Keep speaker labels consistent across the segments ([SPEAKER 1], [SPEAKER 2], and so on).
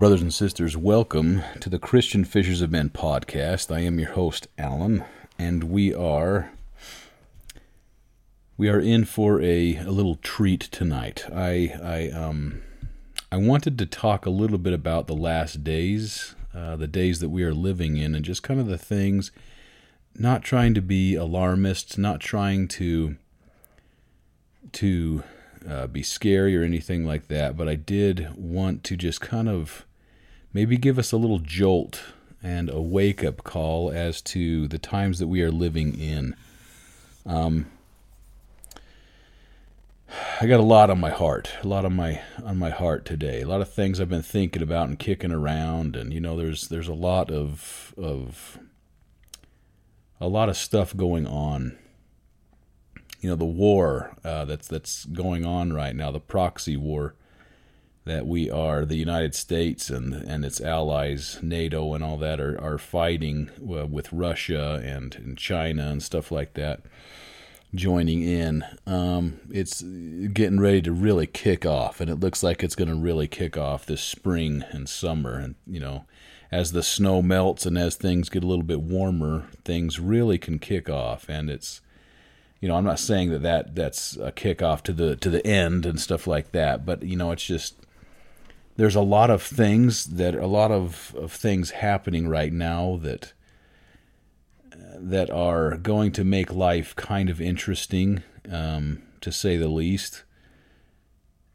[SPEAKER 1] Brothers and sisters, welcome to the Christian Fishers of Men podcast. I am your host, Alan, and we are we are in for a, a little treat tonight. I I um I wanted to talk a little bit about the last days, uh, the days that we are living in, and just kind of the things. Not trying to be alarmist, not trying to to uh, be scary or anything like that, but I did want to just kind of maybe give us a little jolt and a wake up call as to the times that we are living in. Um, I got a lot on my heart, a lot on my on my heart today. A lot of things I've been thinking about and kicking around, and you know, there's there's a lot of of a lot of stuff going on. You know, the war uh, that's that's going on right now, the proxy war that we are the United States and and its allies, NATO and all that, are are fighting uh, with Russia and, and China and stuff like that, joining in. Um, it's getting ready to really kick off, and it looks like it's going to really kick off this spring and summer. And you know, as the snow melts and as things get a little bit warmer, things really can kick off, and it's you know, I'm not saying that, that that's a kickoff to the to the end and stuff like that, but you know, it's just there's a lot of things that a lot of, of things happening right now that that are going to make life kind of interesting, um, to say the least.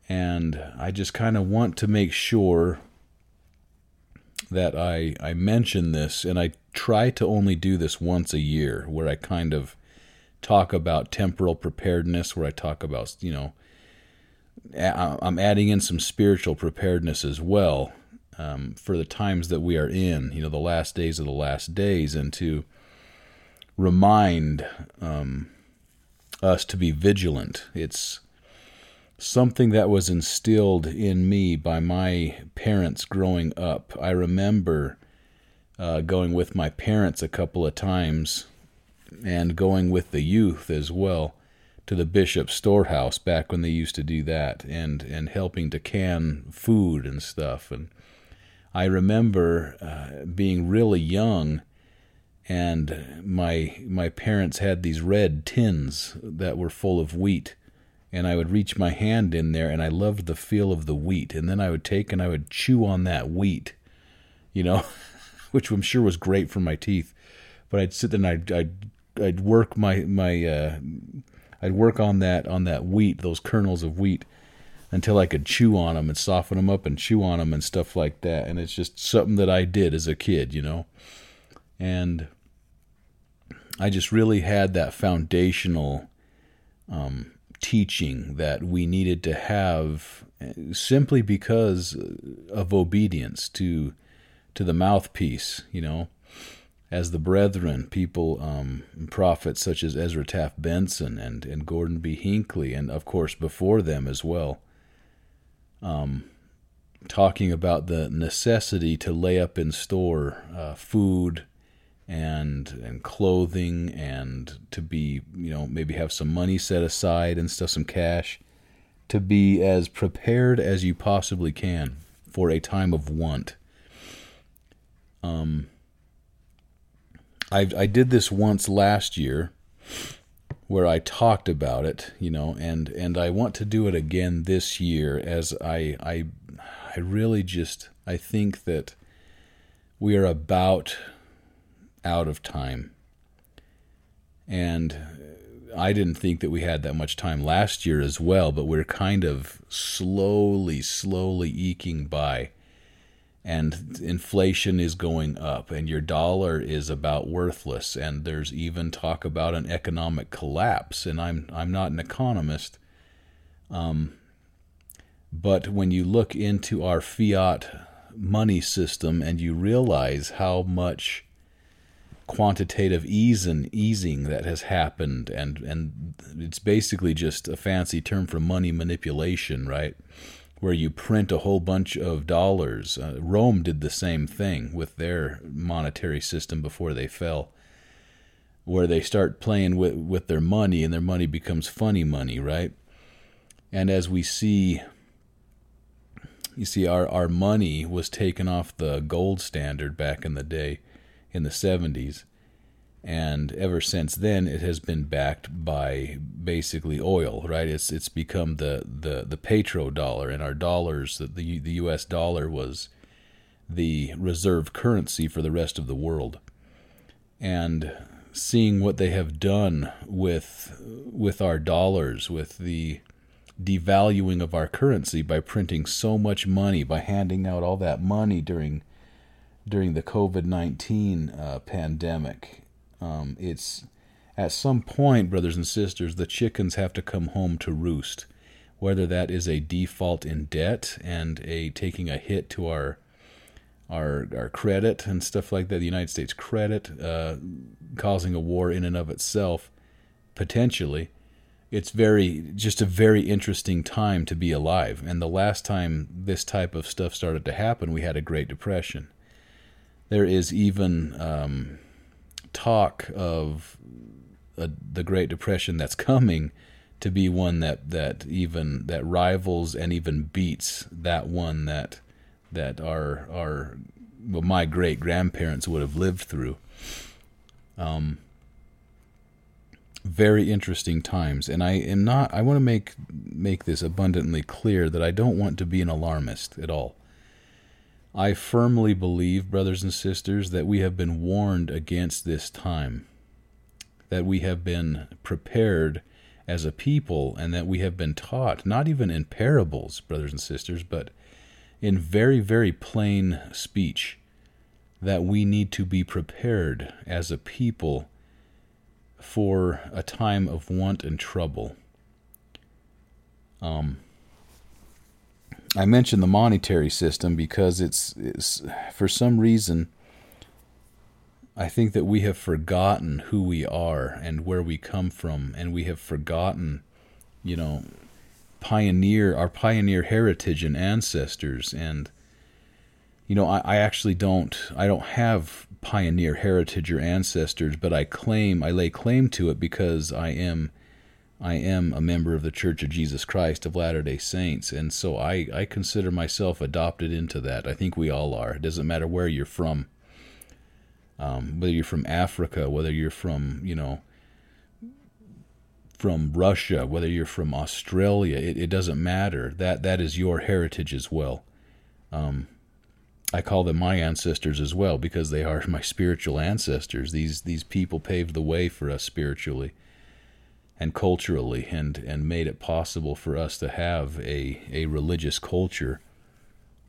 [SPEAKER 1] And I just kind of want to make sure that I I mention this, and I try to only do this once a year, where I kind of talk about temporal preparedness, where I talk about you know I'm adding in some spiritual preparedness as well um, for the times that we are in, you know, the last days of the last days, and to remind um, us to be vigilant. It's something that was instilled in me by my parents growing up. I remember uh, going with my parents a couple of times and going with the youth as well to the bishop's storehouse back when they used to do that and and helping to can food and stuff. And I remember uh, being really young and my my parents had these red tins that were full of wheat and I would reach my hand in there and I loved the feel of the wheat. And then I would take and I would chew on that wheat you know which I'm sure was great for my teeth. But I'd sit there and I'd I'd, I'd work my my uh, I'd work on that on that wheat, those kernels of wheat, until I could chew on them and soften them up and chew on them and stuff like that. And it's just something that I did as a kid, you know. And I just really had that foundational um, teaching that we needed to have simply because of obedience to to the mouthpiece, you know as the brethren, people, um, prophets such as Ezra Taft Benson and, and Gordon B. Hinckley, and of course before them as well, um, talking about the necessity to lay up in store uh, food and and clothing and to be you know maybe have some money set aside and stuff some cash to be as prepared as you possibly can for a time of want um I I did this once last year where I talked about it, you know, and and I want to do it again this year as I I I really just I think that we are about out of time. And I didn't think that we had that much time last year as well, but we're kind of slowly, slowly eking by and inflation is going up and your dollar is about worthless and there's even talk about an economic collapse and I'm I'm not an economist um, but when you look into our fiat money system and you realize how much quantitative ease and easing that has happened and and it's basically just a fancy term for money manipulation right where you print a whole bunch of dollars. Uh, Rome did the same thing with their monetary system before they fell, where they start playing with, with their money and their money becomes funny money, right? And as we see you see, our, our money was taken off the gold standard back in the day, in the 70s. And ever since then, it has been backed by basically oil, right? It's it's become the the the petrodollar, and our dollars, the the U.S. dollar was the reserve currency for the rest of the world. And seeing what they have done with with our dollars, with the devaluing of our currency by printing so much money, by handing out all that money during during the COVID nineteen uh, pandemic. Um, it's at some point, brothers and sisters, the chickens have to come home to roost. Whether that is a default in debt and a taking a hit to our our our credit and stuff like that, the United States credit, uh, causing a war in and of itself, potentially, it's very just a very interesting time to be alive. And the last time this type of stuff started to happen, we had a Great Depression. There is even um, talk of a, the Great Depression that's coming to be one that that even that rivals and even beats that one that that our our well, my great grandparents would have lived through. Um, very interesting times and i am not i want to make make this abundantly clear that i don't want to be an alarmist at all i firmly believe brothers and sisters that we have been warned against this time that we have been prepared as a people and that we have been taught not even in parables brothers and sisters but in very very plain speech that we need to be prepared as a people for a time of want and trouble. Um, I mentioned the monetary system because it's, it's for some reason I think that we have forgotten who we are and where we come from, and we have forgotten, you know, pioneer our pioneer heritage and ancestors. And you know, I, I actually don't I don't have pioneer heritage or ancestors, but I claim I lay claim to it because I am I am a member of the Church of Jesus Christ of Latter-day Saints, and so I, I consider myself adopted into that. I think we all are. It doesn't matter where you're from, um, whether you're from Africa, whether you're from you know from Russia, whether you're from Australia, it, it doesn't matter. That that is your heritage as well. Um, I call them my ancestors as well because they are my spiritual ancestors. These these people paved the way for us spiritually and culturally and, and made it possible for us to have a, a religious culture,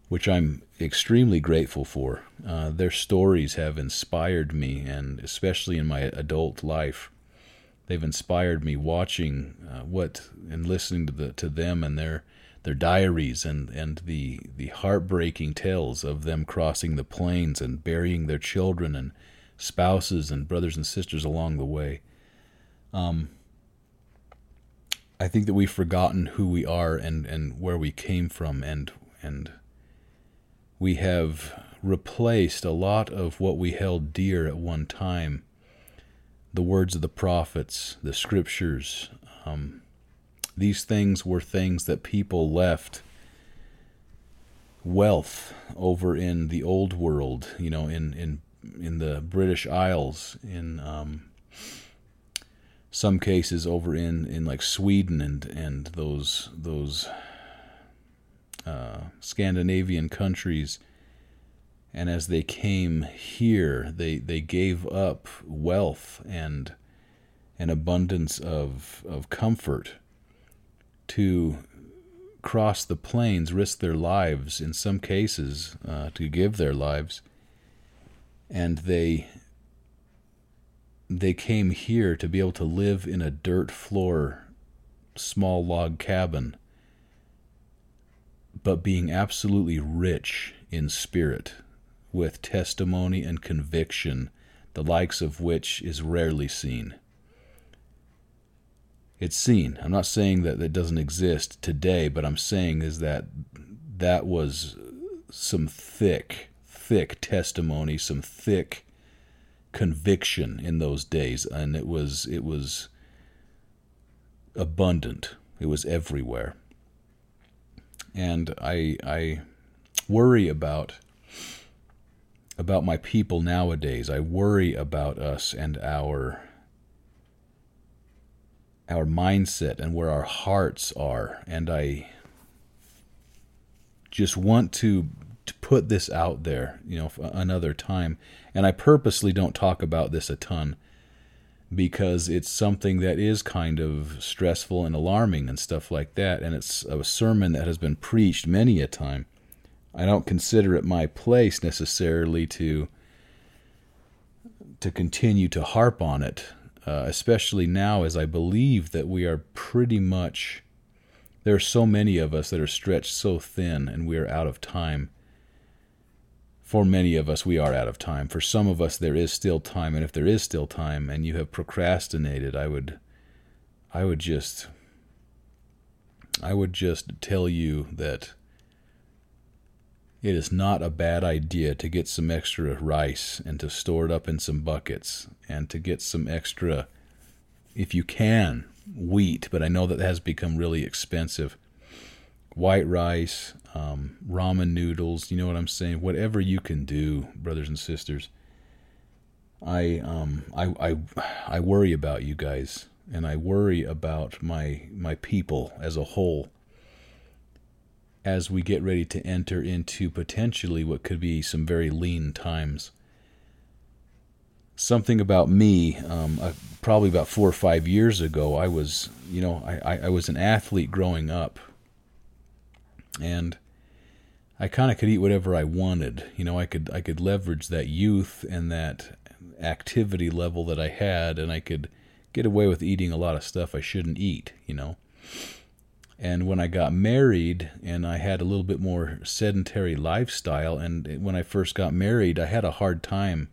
[SPEAKER 1] which I'm extremely grateful for. Uh, their stories have inspired me, and especially in my adult life, they've inspired me watching uh, what and listening to the to them and their their diaries and, and the the heartbreaking tales of them crossing the plains and burying their children and spouses and brothers and sisters along the way. Um, I think that we've forgotten who we are and, and where we came from and and we have replaced a lot of what we held dear at one time. The words of the prophets, the scriptures, um, these things were things that people left wealth over in the old world, you know, in in in the British Isles, in um, some cases over in, in like Sweden and and those those uh, Scandinavian countries. And as they came here, they, they gave up wealth and an abundance of of comfort to cross the plains, risk their lives in some cases uh, to give their lives, and they they came here to be able to live in a dirt floor, small log cabin, but being absolutely rich in spirit, with testimony and conviction, the likes of which is rarely seen it's seen. I'm not saying that it doesn't exist today, but I'm saying is that that was some thick, thick testimony, some thick conviction in those days, and it was it was abundant. It was everywhere, and I I worry about about my people nowadays. I worry about us and our our mindset and where our hearts are and I just want to to put this out there, you know, another time. And I purposely don't talk about this a ton because it's something that is kind of stressful and alarming and stuff like that. And it's a sermon that has been preached many a time. I don't consider it my place necessarily to to continue to harp on it, uh, especially now as I believe that we are pretty much there are so many of us that are stretched so thin and we are out of time. For many of us, we are out of time. For some of us, there is still time, and if there is still time, and you have procrastinated, I would, I would just, I would just tell you that it is not a bad idea to get some extra rice and to store it up in some buckets and to get some extra, if you can, wheat, but I know that has become really expensive. White rice, um, ramen noodles, you know what I'm saying? Whatever you can do, brothers and sisters. I um I I I worry about you guys and I worry about my my people as a whole as we get ready to enter into potentially what could be some very lean times something about me. Um, uh, probably about four or five years ago, I was, you know, I, I was an athlete growing up, and I kind of could eat whatever I wanted. You know, I could I could leverage that youth and that activity level that I had, and I could get away with eating a lot of stuff I shouldn't eat. You know. And when I got married and I had a little bit more sedentary lifestyle, and when I first got married, I had a hard time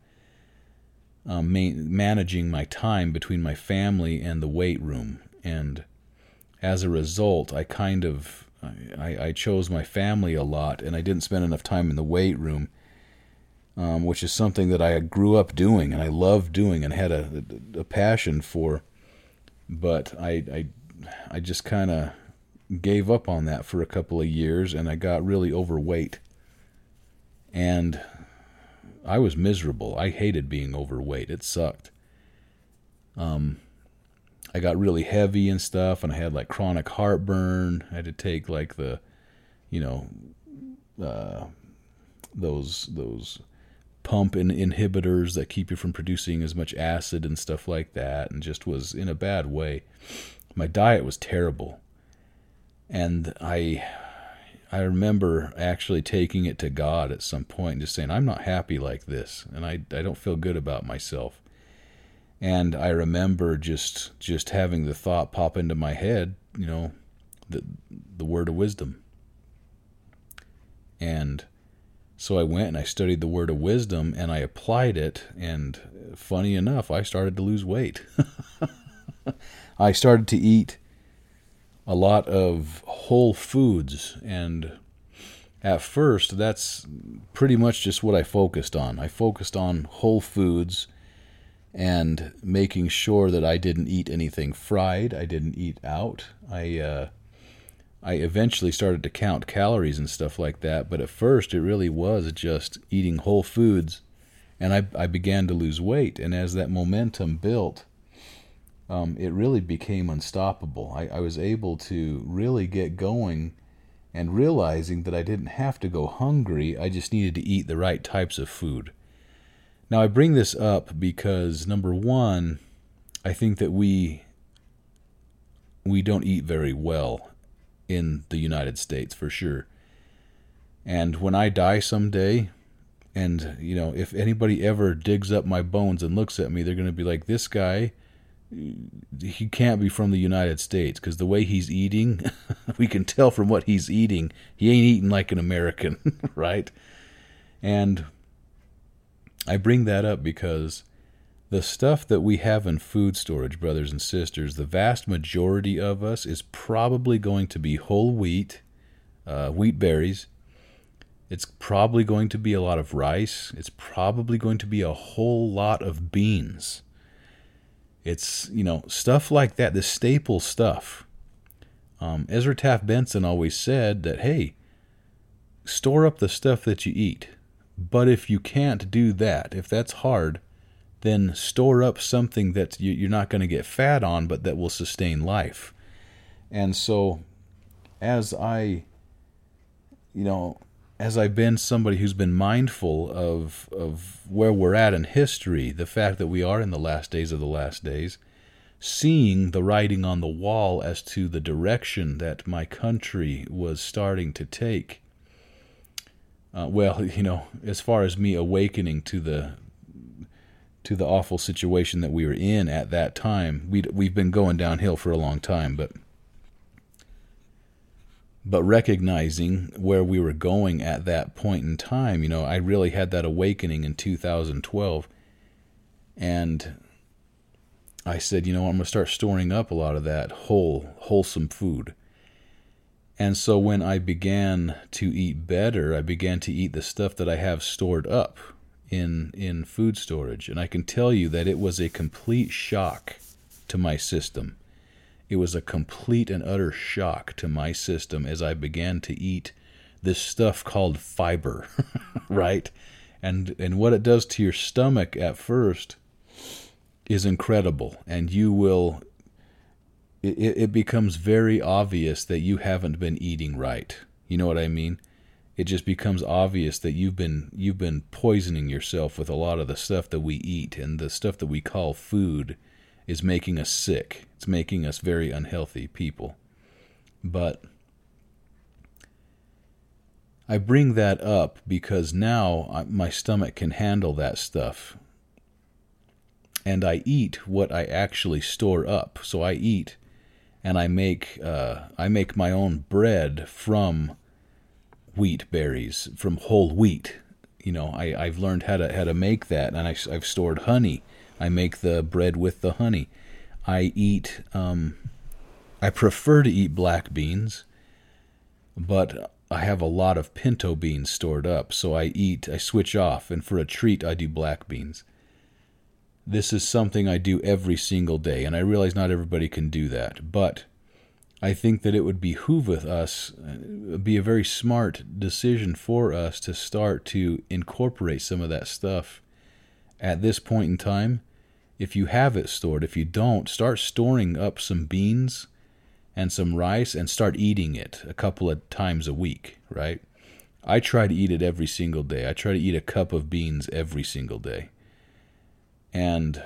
[SPEAKER 1] um, ma- managing my time between my family and the weight room. And as a result, I kind of I, I chose my family a lot, and I didn't spend enough time in the weight room, um, which is something that I grew up doing and I loved doing and had a, a passion for. But I I, I just kind of gave up on that for a couple of years, and I got really overweight. And I was miserable. I hated being overweight. It sucked. Um, I got really heavy and stuff, and I had like chronic heartburn. I had to take like the, you know, uh, those those pump in inhibitors that keep you from producing as much acid and stuff like that, and just was in a bad way. My diet was terrible, and I I remember actually taking it to God at some point and just saying, I'm not happy like this, and I, I don't feel good about myself. And I remember just just having the thought pop into my head, you know, the the word of wisdom. And so I went and I studied the word of wisdom and I applied it and funny enough, I started to lose weight. I started to eat a lot of whole foods and at first that's pretty much just what I focused on. I focused on whole foods and making sure that I didn't eat anything fried, I didn't eat out. I uh, I eventually started to count calories and stuff like that, but at first it really was just eating whole foods and I I began to lose weight and as that momentum built um, it really became unstoppable. I, I was able to really get going and realizing that I didn't have to go hungry, I just needed to eat the right types of food. Now, I bring this up because number one, I think that we we don't eat very well in the United States for sure. And when I die someday, and you know, if anybody ever digs up my bones and looks at me, they're going to be like, "This guy he can't be from the United States because the way he's eating, we can tell from what he's eating, he ain't eating like an American, right? And I bring that up because the stuff that we have in food storage, brothers and sisters, the vast majority of us is probably going to be whole wheat, uh, wheat berries. It's probably going to be a lot of rice. It's probably going to be a whole lot of beans it's, you know, stuff like that, the staple stuff. Um, Ezra Taft Benson always said that, hey, store up the stuff that you eat. But if you can't do that, if that's hard, then store up something that you're not going to get fat on, but that will sustain life. And so, as I, you know, as I've been somebody who's been mindful of of where we're at in history, the fact that we are in the last days of the last days, seeing the writing on the wall as to the direction that my country was starting to take. Uh, well, you know, as far as me awakening to the to the awful situation that we were in at that time. We we've been going downhill for a long time, but but recognizing where we were going at that point in time, you know, I really had that awakening in 2012 and I said, you know, I'm going to start storing up a lot of that whole wholesome food. And so when I began to eat better, I began to eat the stuff that I have stored up in in food storage, and I can tell you that it was a complete shock to my system. It was a complete and utter shock to my system as I began to eat this stuff called fiber, right? And and what it does to your stomach at first is incredible, and you will. It, it becomes very obvious that you haven't been eating right. You know what I mean? it just becomes obvious that you've been you've been poisoning yourself with a lot of the stuff that we eat and the stuff that we call food is making us sick. It's making us very unhealthy people. But I bring that up because now my stomach can handle that stuff. And I eat what I actually store up. So I eat and I make uh, I make my own bread from wheat berries from whole wheat. You know, I, I've learned how to how to make that, and I, I've stored honey. I make the bread with the honey. I eat. Um, I prefer to eat black beans, but I have a lot of pinto beans stored up, so I eat. I switch off, and for a treat, I do black beans. This is something I do every single day, and I realize not everybody can do that, but I think that it would behoove us, uh, be a very smart decision for us to start to incorporate some of that stuff at this point in time. If you have it stored, if you don't, start storing up some beans and some rice and start eating it a couple of times a week, right? I try to eat it every single day. I try to eat a cup of beans every single day. And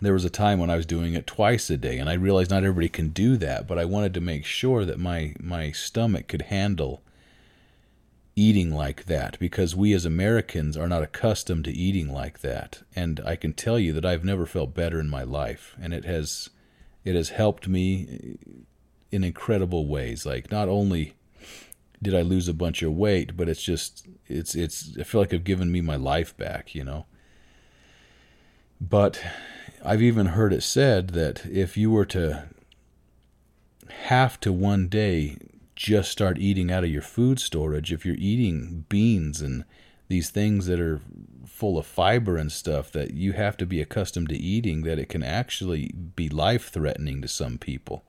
[SPEAKER 1] there was a time when I was doing it twice a day, and I realized not everybody can do that, but I wanted to make sure that my, my stomach could handle eating like that because we as Americans are not accustomed to eating like that. And I can tell you that I've never felt better in my life, and it has it has helped me in incredible ways. Like not only did I lose a bunch of weight, but it's just it's it's I feel like I've given me my life back, you know. But I've even heard it said that if you were to have to one day just start eating out of your food storage, if you're eating beans and these things that are full of fiber and stuff that you have to be accustomed to eating, that it can actually be life threatening to some people.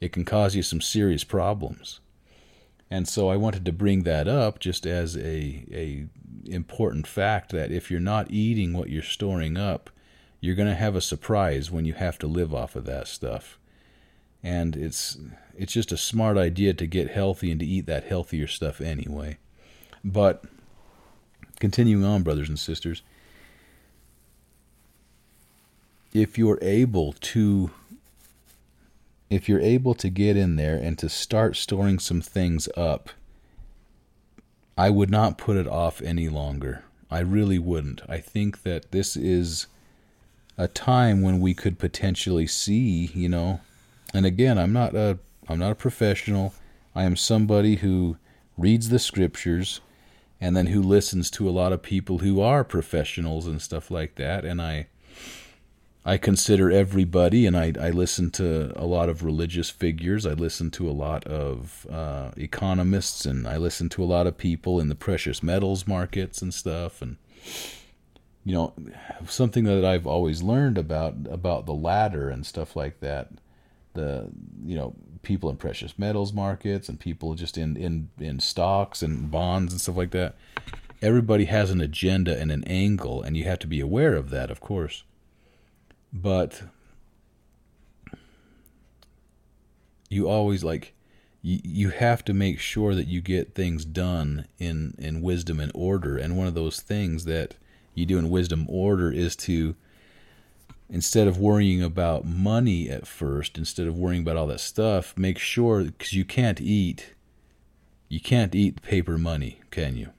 [SPEAKER 1] It can cause you some serious problems. And so I wanted to bring that up just as a, a important fact that if you're not eating what you're storing up, you're going to have a surprise when you have to live off of that stuff. And it's it's just a smart idea to get healthy and to eat that healthier stuff anyway. But continuing on, brothers and sisters, if you're able to if you're able to get in there and to start storing some things up, I would not put it off any longer. I really wouldn't. I think that this is a time when we could potentially see, you know, and again, I'm not a I'm not a professional. I am somebody who reads the scriptures and then who listens to a lot of people who are professionals and stuff like that and I I consider everybody, and I, I listen to a lot of religious figures. I listen to a lot of uh, economists, and I listen to a lot of people in the precious metals markets and stuff. And you know, something that I've always learned about about the latter and stuff like that. The you know people in precious metals markets and people just in in in stocks and bonds and stuff like that. Everybody has an agenda and an angle, and you have to be aware of that, of course. But you always like you, have to make sure that you get things done in in wisdom and order. And one of those things that you do in wisdom order is to instead of worrying about money at first instead of worrying about all that stuff make sure because you can't eat you can't eat paper money can you?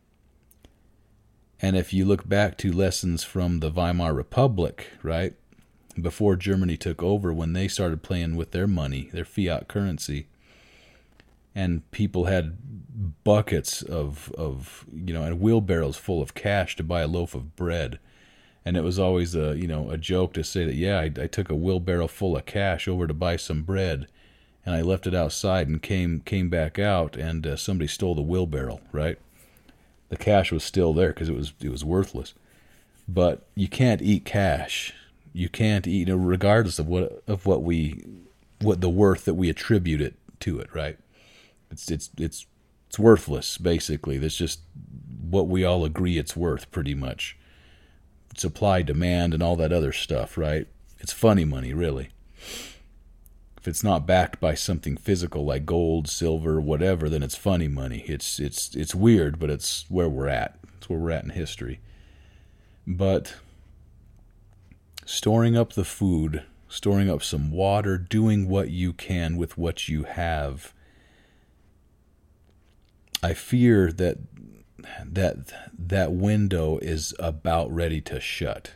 [SPEAKER 1] And if you look back to lessons from the weimar republic right before germany took over when they started playing with their money their fiat currency and people had buckets of of you know and wheelbarrows full of cash to buy a loaf of bread. And it was always a you know a joke to say that yeah I, I took a wheelbarrow full of cash over to buy some bread and I left it outside and came came back out and uh, somebody stole the wheelbarrow right? The cash was still there because it was it was worthless. But you can't eat cash you can't eat you know, regardless of what of what we what the worth that we attribute it to it right it's it's it's it's worthless basically that's just what we all agree it's worth pretty much supply demand and all that other stuff, right? It's funny money, really. If it's not backed by something physical like gold, silver, whatever, then it's funny money. It's it's it's weird, but it's where we're at. It's where we're at in history. But storing up the food, storing up some water, doing what you can with what you have. I fear that that that window is about ready to shut.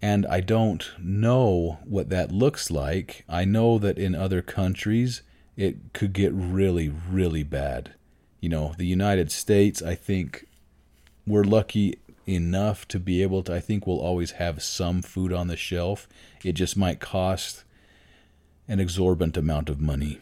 [SPEAKER 1] And I don't know what that looks like. I know that in other countries it could get really, really bad. You know, the United States, I think we're lucky enough to be able to, I think we'll always have some food on the shelf. It just might cost an exorbitant amount of money.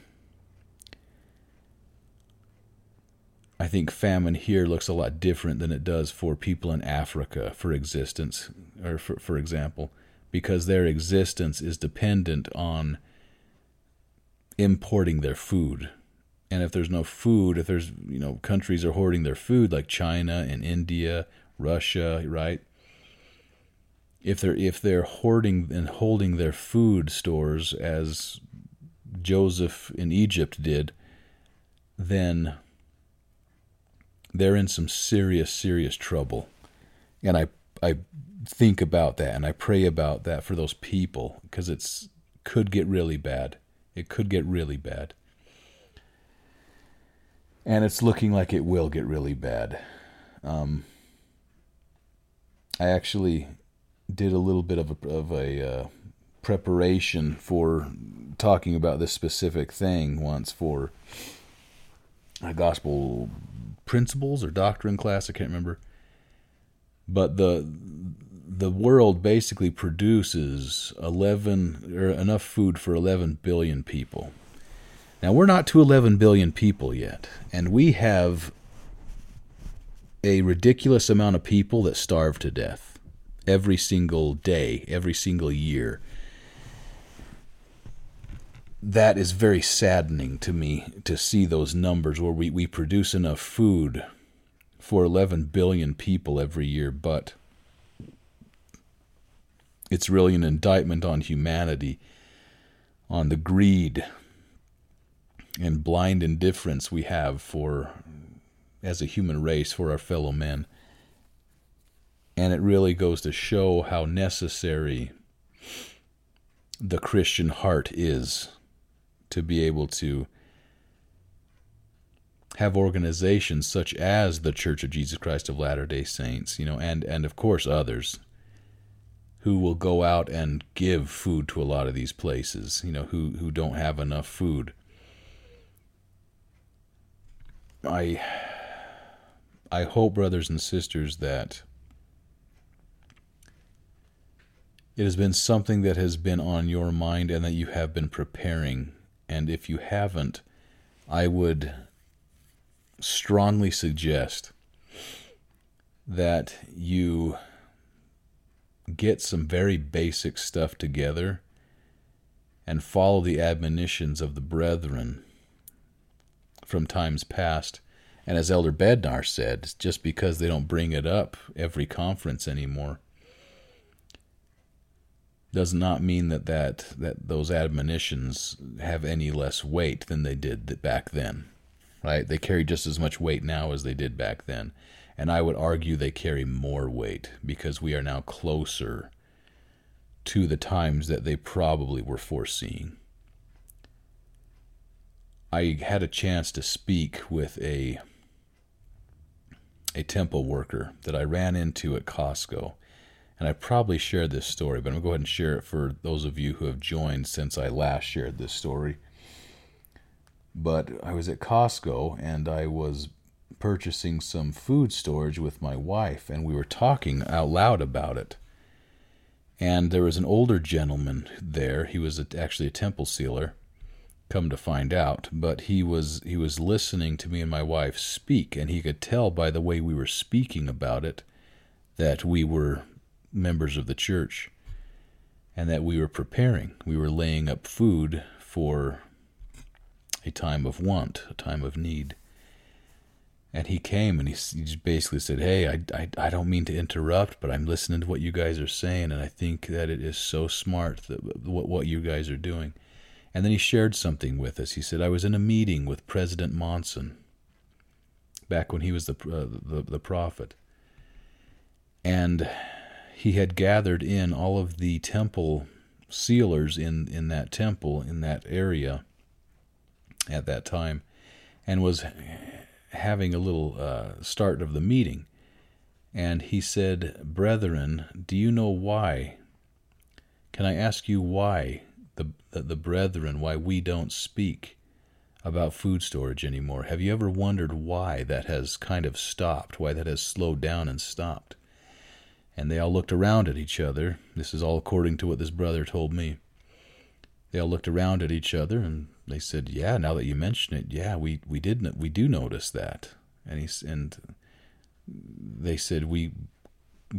[SPEAKER 1] I think famine here looks a lot different than it does for people in Africa, for existence, or for, for example, because their existence is dependent on importing their food. And if there's no food, if there's, you know, countries are hoarding their food like China and India, Russia, right? If they're if they're hoarding and holding their food stores as Joseph in Egypt did, then they're in some serious, serious trouble. And I, I think about that and I pray about that for those people because it's could get really bad. It could get really bad. And it's looking like it will get really bad. Um, I actually did a little bit of a, of a uh, preparation for talking about this specific thing once for a gospel principles or doctrine class. I can't remember. But the the world basically produces 11 or enough food for 11 billion people. Now we're not to 11 billion people yet, and we have a ridiculous amount of people that starve to death every single day, every single year. That is very saddening to me to see those numbers where we, we produce enough food for 11 billion people every year, but it's really an indictment on humanity, on the greed and blind indifference we have for, as a human race, for our fellow men. And it really goes to show how necessary the Christian heart is to be able to have organizations such as the Church of Jesus Christ of Latter-day Saints, you know, and and of course others who will go out and give food to a lot of these places, you know, who who don't have enough food. I I hope brothers and sisters that it has been something that has been on your mind and that you have been preparing and if you haven't, I would strongly suggest that you get some very basic stuff together and follow the admonitions of the brethren from times past. And as Elder Bednar said, just because they don't bring it up every conference anymore does not mean that, that, that those admonitions have any less weight than they did back then. Right? They carry just as much weight now as they did back then. And I would argue they carry more weight because we are now closer to the times that they probably were foreseeing. I had a chance to speak with a a temple worker that I ran into at Costco. And I probably shared this story, but I'm going to go ahead and share it for those of you who have joined since I last shared this story. But I was at Costco and I was purchasing some food storage with my wife, and we were talking out loud about it. And there was an older gentleman there. He was actually a temple sealer, come to find out. But he was he was listening to me and my wife speak, and he could tell by the way we were speaking about it that we were members of the church, and that we were preparing. We were laying up food for a time of want, a time of need. And he came and he, just basically said, Hey, I, I, I don't mean to interrupt, but I'm listening to what you guys are saying, and I think that it is so smart that what, what you guys are doing. And then he shared something with us. He said, I was in a meeting with President Monson back when he was the, uh, the, the prophet. And he had gathered in all of the temple sealers in, in that temple, in that area at that time, and was having a little uh, start of the meeting. And he said, Brethren, do you know why? Can I ask you why, the, the, brethren, why we don't speak about food storage anymore? Have you ever wondered why that has kind of stopped, why that has slowed down and stopped? And they all looked around at each other. This is all according to what this brother told me. They all looked around at each other and they said, "Yeah, now that you mention it, yeah, we we did we do notice that." And he and they said we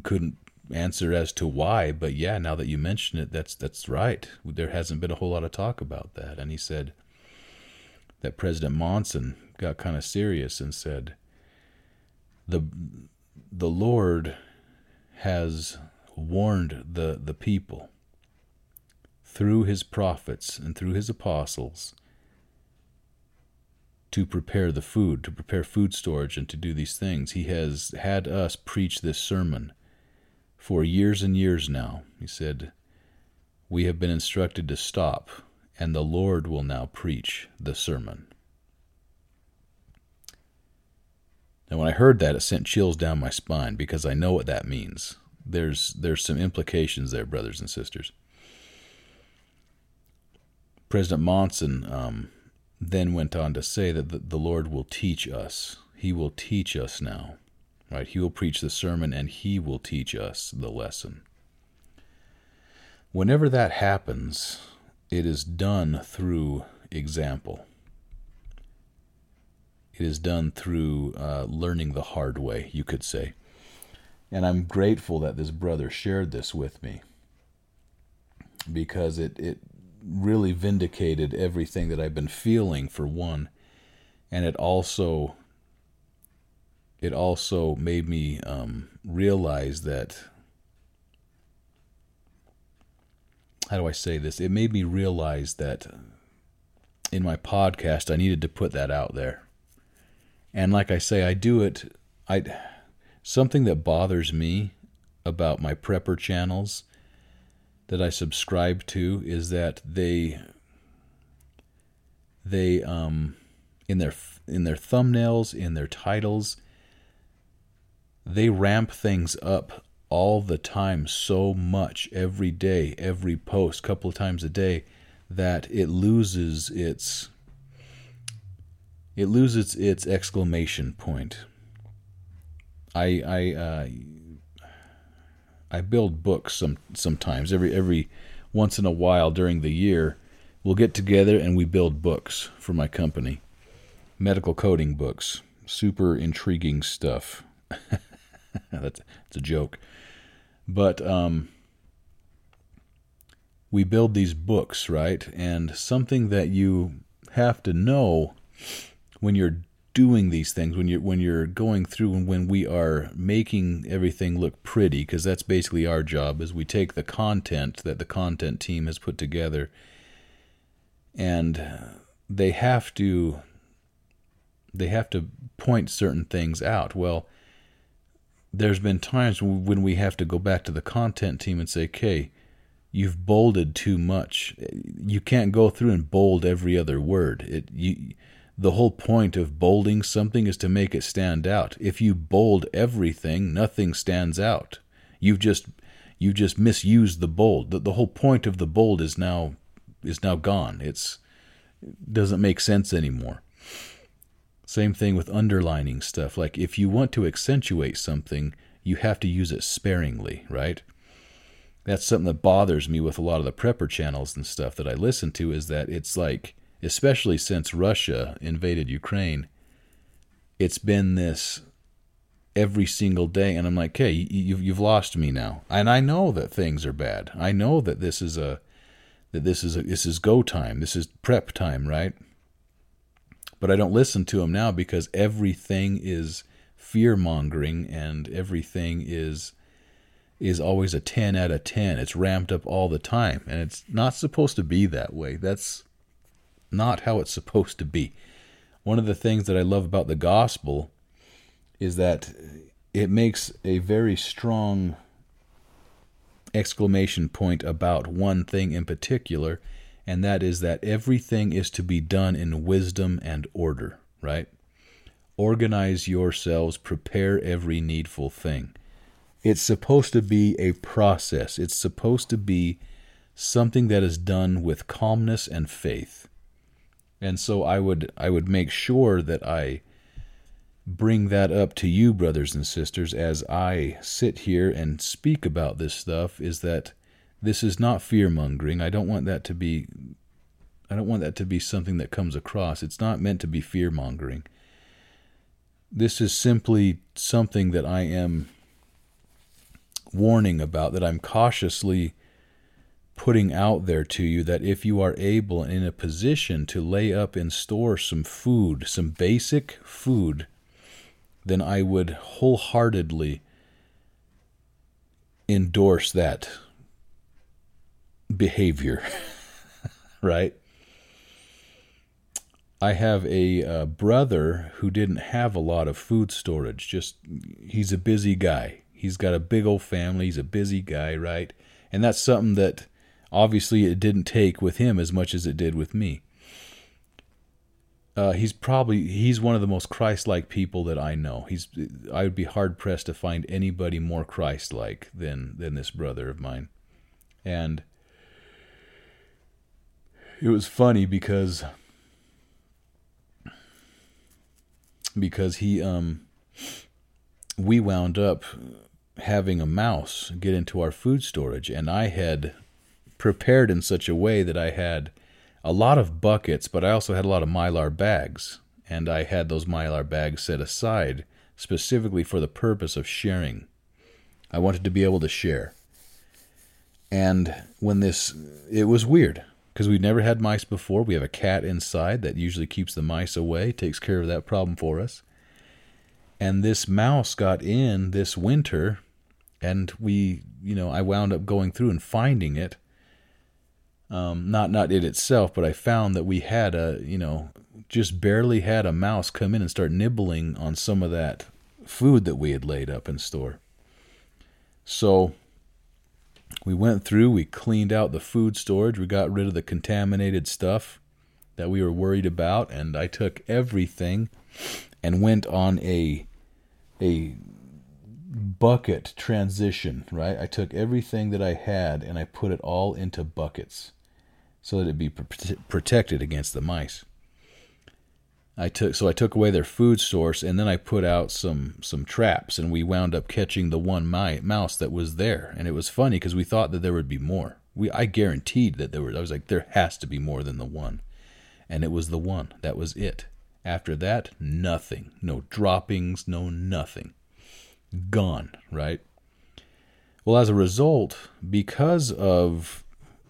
[SPEAKER 1] couldn't answer as to why, but yeah, now that you mention it, that's that's right. There hasn't been a whole lot of talk about that. And he said that President Monson got kind of serious and said, "the The Lord has warned the the people." through his prophets and through his apostles to prepare the food, to prepare food storage, and to do these things. He has had us preach this sermon for years and years now. He said, We have been instructed to stop, and the Lord will now preach the sermon. Now, when I heard that, it sent chills down my spine because I know what that means. There's, there's some implications there, brothers and sisters. President Monson um, then went on to say that the, the Lord will teach us. He will teach us now. Right? He will preach the sermon and he will teach us the lesson. Whenever that happens, it is done through example. It is done through uh, learning the hard way, you could say. And I'm grateful that this brother shared this with me because it, it really vindicated everything that I've been feeling for one, and it also it also made me um, realize that how do I say this? It made me realize that in my podcast I needed to put that out there. And like I say, I do it I something that bothers me about my prepper channels that I subscribe to is that they they um in their in their thumbnails, in their titles, they ramp things up all the time so much every day, every post, couple of times a day that it loses its it loses its exclamation point. I I uh, I build books some sometimes. Every every once in a while during the year we'll get together and we build books for my company. Medical coding books. Super intriguing stuff that's, that's a joke but um we build these books, right? And something that you have to know when you're doing these things when you're when you're going through and when we are making everything look pretty because that's basically our job is we take the content that the content team has put together and they have to they have to point certain things out well there's been times when we have to go back to the content team and say okay you've bolded too much you can't go through and bold every other word it you the whole point of bolding something is to make it stand out. If you bold everything, nothing stands out. You've just you just misused the bold. The, the whole point of the bold is now is now gone. It's it doesn't make sense anymore. Same thing with underlining stuff. Like if you want to accentuate something, you have to use it sparingly, right? That's something that bothers me with a lot of the prepper channels and stuff that I listen to is that it's like especially since Russia invaded Ukraine, it's been this every single day. And I'm like, hey, you've, you've lost me now. And I know that things are bad. I know that this is a, that this is a, this is go time. This is prep time, right? But I don't listen to him now because everything is fear mongering and everything is is always a 10 out of 10. It's ramped up all the time and it's not supposed to be that way. That's not how it's supposed to be. One of the things that I love about the gospel is that it makes a very strong exclamation point about one thing in particular, and that is that everything is to be done in wisdom and order, right? Organize yourselves, prepare every needful thing. It's supposed to be a process, it's supposed to be something that is done with calmness and faith. And so I would I would make sure that I bring that up to you brothers and sisters as I sit here and speak about this stuff is that this is not fear mongering. I don't want that to be I don't want that to be something that comes across. It's not meant to be fear mongering. This is simply something that I am warning about, that I'm cautiously putting out there to you that if you are able and in a position to lay up and store some food, some basic food, then I would wholeheartedly endorse that behavior. right? I have a uh, brother who didn't have a lot of food storage. Just he's a busy guy. He's got a big old family. He's a busy guy, right? And that's something that Obviously, it didn't take with him as much as it did with me. Uh, he's probably he's one of the most Christ-like people that I know. He's I would be hard pressed to find anybody more Christ-like than than this brother of mine, and it was funny because because he um we wound up having a mouse get into our food storage and I had prepared in such a way that I had a lot of buckets, but I also had a lot of mylar bags. And I had those mylar bags set aside specifically for the purpose of sharing. I wanted to be able to share. And when this, it was weird because we've never had mice before. We have a cat inside that usually keeps the mice away, takes care of that problem for us. And this mouse got in this winter, and we, you know, I wound up going through and finding it um, not not it itself, but I found that we had a you know just barely had a mouse come in and start nibbling on some of that food that we had laid up in store. So we went through, we cleaned out the food storage, we got rid of the contaminated stuff that we were worried about, and I took everything and went on a a bucket transition, right? I took everything that I had and I put it all into buckets so that it be protected against the mice. I took so I took away their food source and then I put out some some traps and we wound up catching the one my, mouse that was there and it was funny because we thought that there would be more. We I guaranteed that there was I was like there has to be more than the one. And it was the one. That was it. After that, nothing. No droppings, no nothing. Gone, right? Well, as a result, because of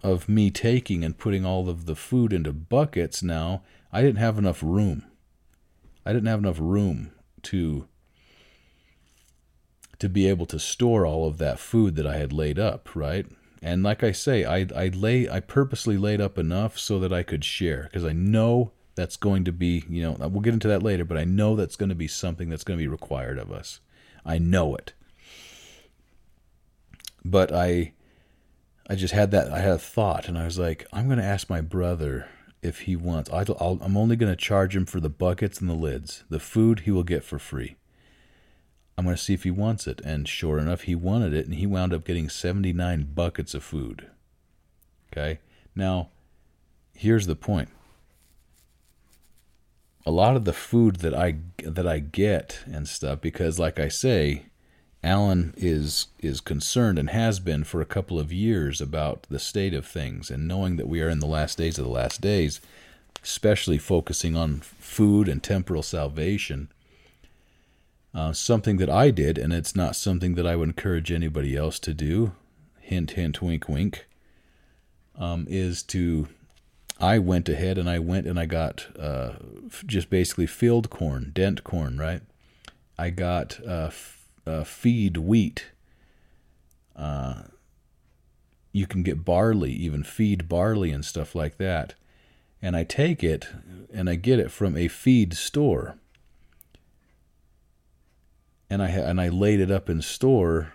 [SPEAKER 1] of me taking and putting all of the food into buckets now, I didn't have enough room. I didn't have enough room to to be able to store all of that food that I had laid up, right? And like I say, I I lay I purposely laid up enough so that I could share because I know that's going to be, you know, we'll get into that later, but I know that's going to be something that's going to be required of us. I know it. But I I just had that I had a thought and I was like, I'm going to ask my brother if he wants. i am only going to charge him for the buckets and the lids. The food he will get for free. I'm going to see if he wants it. And sure enough, he wanted it, and he wound up getting 79 buckets of food. Okay? Now, here's the point. A lot of the food that I that I get and stuff because like I say, Alan is is concerned and has been for a couple of years about the state of things and knowing that we are in the last days of the last days, especially focusing on food and temporal salvation uh, something that I did, and it's not something that I would encourage anybody else to do, hint, hint, wink, wink, um, is to. I went ahead and I went and I got uh, just basically field corn, dent corn, right? I got uh, uh, feed wheat. Uh, you can get barley, even feed barley and stuff like that. And I take it and I get it from a feed store and I and I laid it up in store.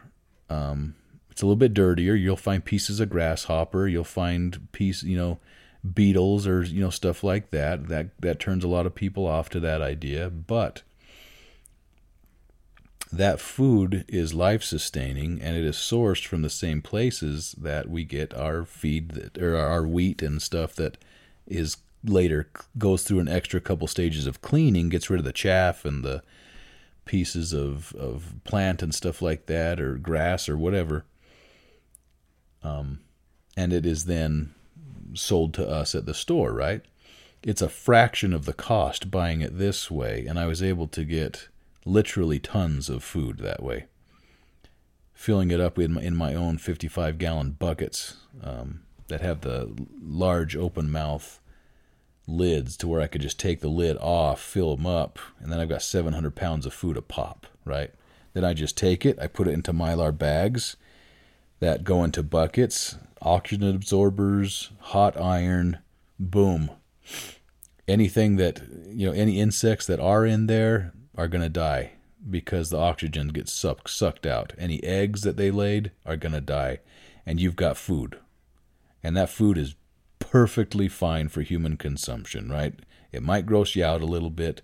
[SPEAKER 1] Um, it's a little bit dirtier. You'll find pieces of grasshopper. You'll find piece, you know, beetles or you know stuff like that. That that turns a lot of people off to that idea. But that food is life sustaining and it is sourced from the same places that we get our feed that, or our wheat and stuff that is later goes through an extra couple stages of cleaning, gets rid of the chaff and the pieces of, of plant and stuff like that, or grass or whatever. Um, and it is then sold to us at the store, right? It's a fraction of the cost buying it this way, and I was able to get literally tons of food that way. Filling it up in my, own 55 gallon buckets um, that have the large open mouth lids to where I could just take the lid off, fill them up, and then I've got 700 pounds of food a pop, right? Then I just take it, I put it into mylar bags that go into buckets, oxygen absorbers, hot iron, boom. Anything that, you know, any insects that are in there are going to die because the oxygen gets sucked, sucked out. Any eggs that they laid are going to die. And you've got food. And that food is perfectly fine for human consumption, right? It might gross you out a little bit.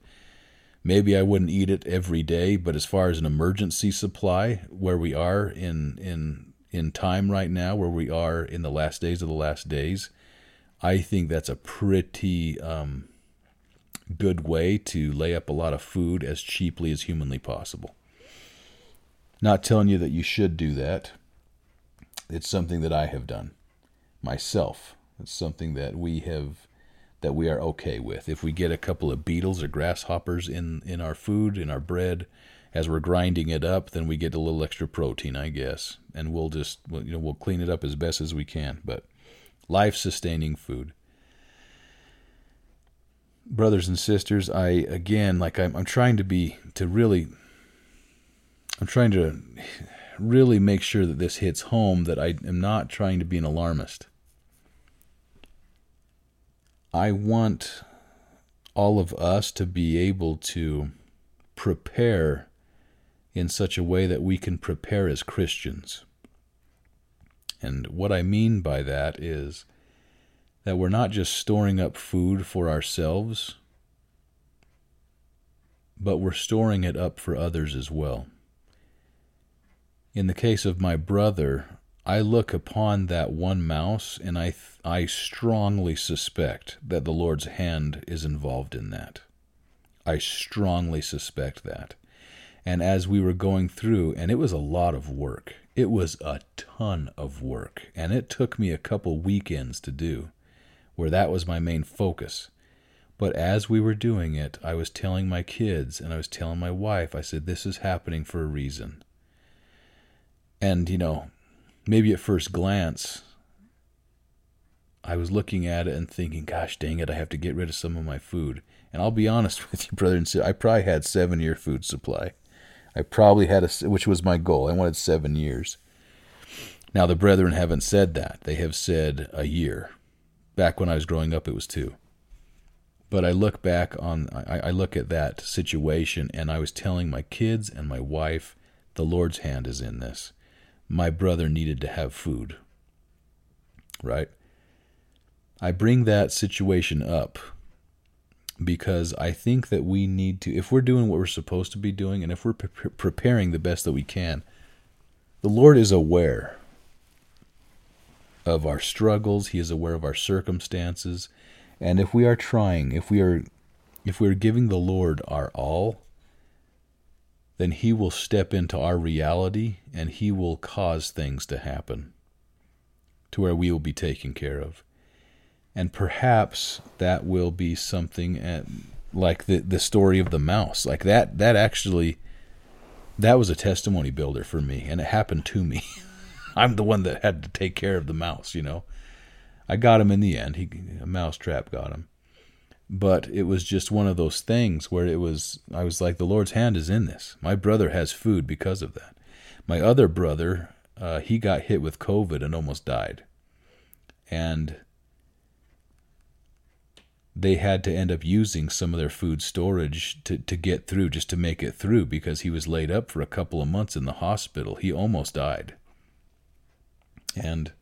[SPEAKER 1] Maybe I wouldn't eat it every day, but as far as an emergency supply, where we are in in in time right now, where we are in the last days of the last days, I think that's a pretty um, good way to lay up a lot of food as cheaply as humanly possible. Not telling you that you should do that. It's something that I have done myself. It's something that we have that we are okay with. If we get a couple of beetles or grasshoppers in in our food, in our bread, as we're grinding it up, then we get a little extra protein, I guess, and we'll just you know we'll clean it up as best as we can. But life sustaining food. Brothers and sisters, I again like I'm I'm trying to be to really I'm trying to really make sure that this hits home that I am not trying to be an alarmist. I want all of us to be able to prepare in such a way that we can prepare as Christians. And what I mean by that is that we're not just storing up food for ourselves, but we're storing it up for others as well. In the case of my brother, I look upon that one mouse and I, I strongly suspect that the Lord's hand is involved in that. I strongly suspect that. And as we were going through, and it was a lot of work, it was a ton of work, and it took me a couple weekends to do, where that was my main focus. But as we were doing it, I was telling my kids and I was telling my wife, I said, This is happening for a reason. And, you know, maybe at first glance, I was looking at it and thinking, gosh dang it, I have to get rid of some of my food. And I'll be honest with you, brother and sister, I probably had seven year food supply. I probably had a, which was my goal. I wanted seven years. Now, the brethren haven't said that. They have said a year. Back when I was growing up, it was two. But I look back on, I, I look at that situation, and I was telling my kids and my wife, the Lord's hand is in this. My brother needed to have food. Right? I bring that situation up because I think that we need to, if we're doing what we're supposed to be doing, and if we're pre- preparing the best that we can, the Lord is aware of our struggles, He is aware of our circumstances, and if we are trying, if we are if we're giving the Lord our all, then he will step into our reality and he will cause things to happen to where we will be taken care of. And perhaps that will be something at, like the the story of the mouse. Like that that actually that was a testimony builder for me and it happened to me. I'm the one that had to take care of the mouse, you know. I got him in the end. He a mouse trap got him. But it was just one of those things where it was I was like the Lord's hand is in this. My brother has food because of that. My other brother, uh, he got hit with COVID and almost died. And they had to end up using some of their food storage to, to get through, just to make it through, because he was laid up for a couple of months in the hospital. He almost died. And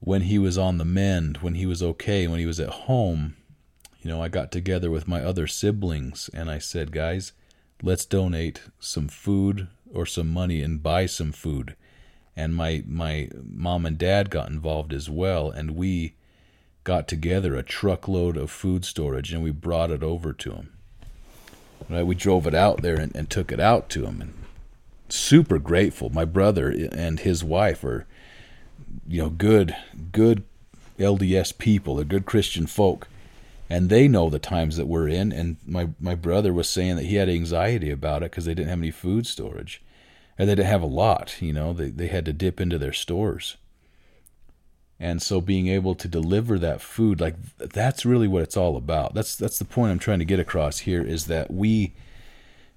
[SPEAKER 1] when he was on the mend, when he was okay, when he was at home, you know, I got together with my other siblings and I said, guys, let's donate some food or some money and buy some food. And my my mom and dad got involved as well, and we got together a truckload of food storage and we brought it over to him. Right, we drove it out there and, and took it out to him, and super grateful. My brother and his wife are you know, good, good LDS people, they're good Christian folk, and they know the times that we're in. And my my brother was saying that he had anxiety about it because they didn't have any food storage, and they didn't have a lot. You know, they they had to dip into their stores. And so being able to deliver that food, like that's really what it's all about. That's that's the point I'm trying to get across here is that we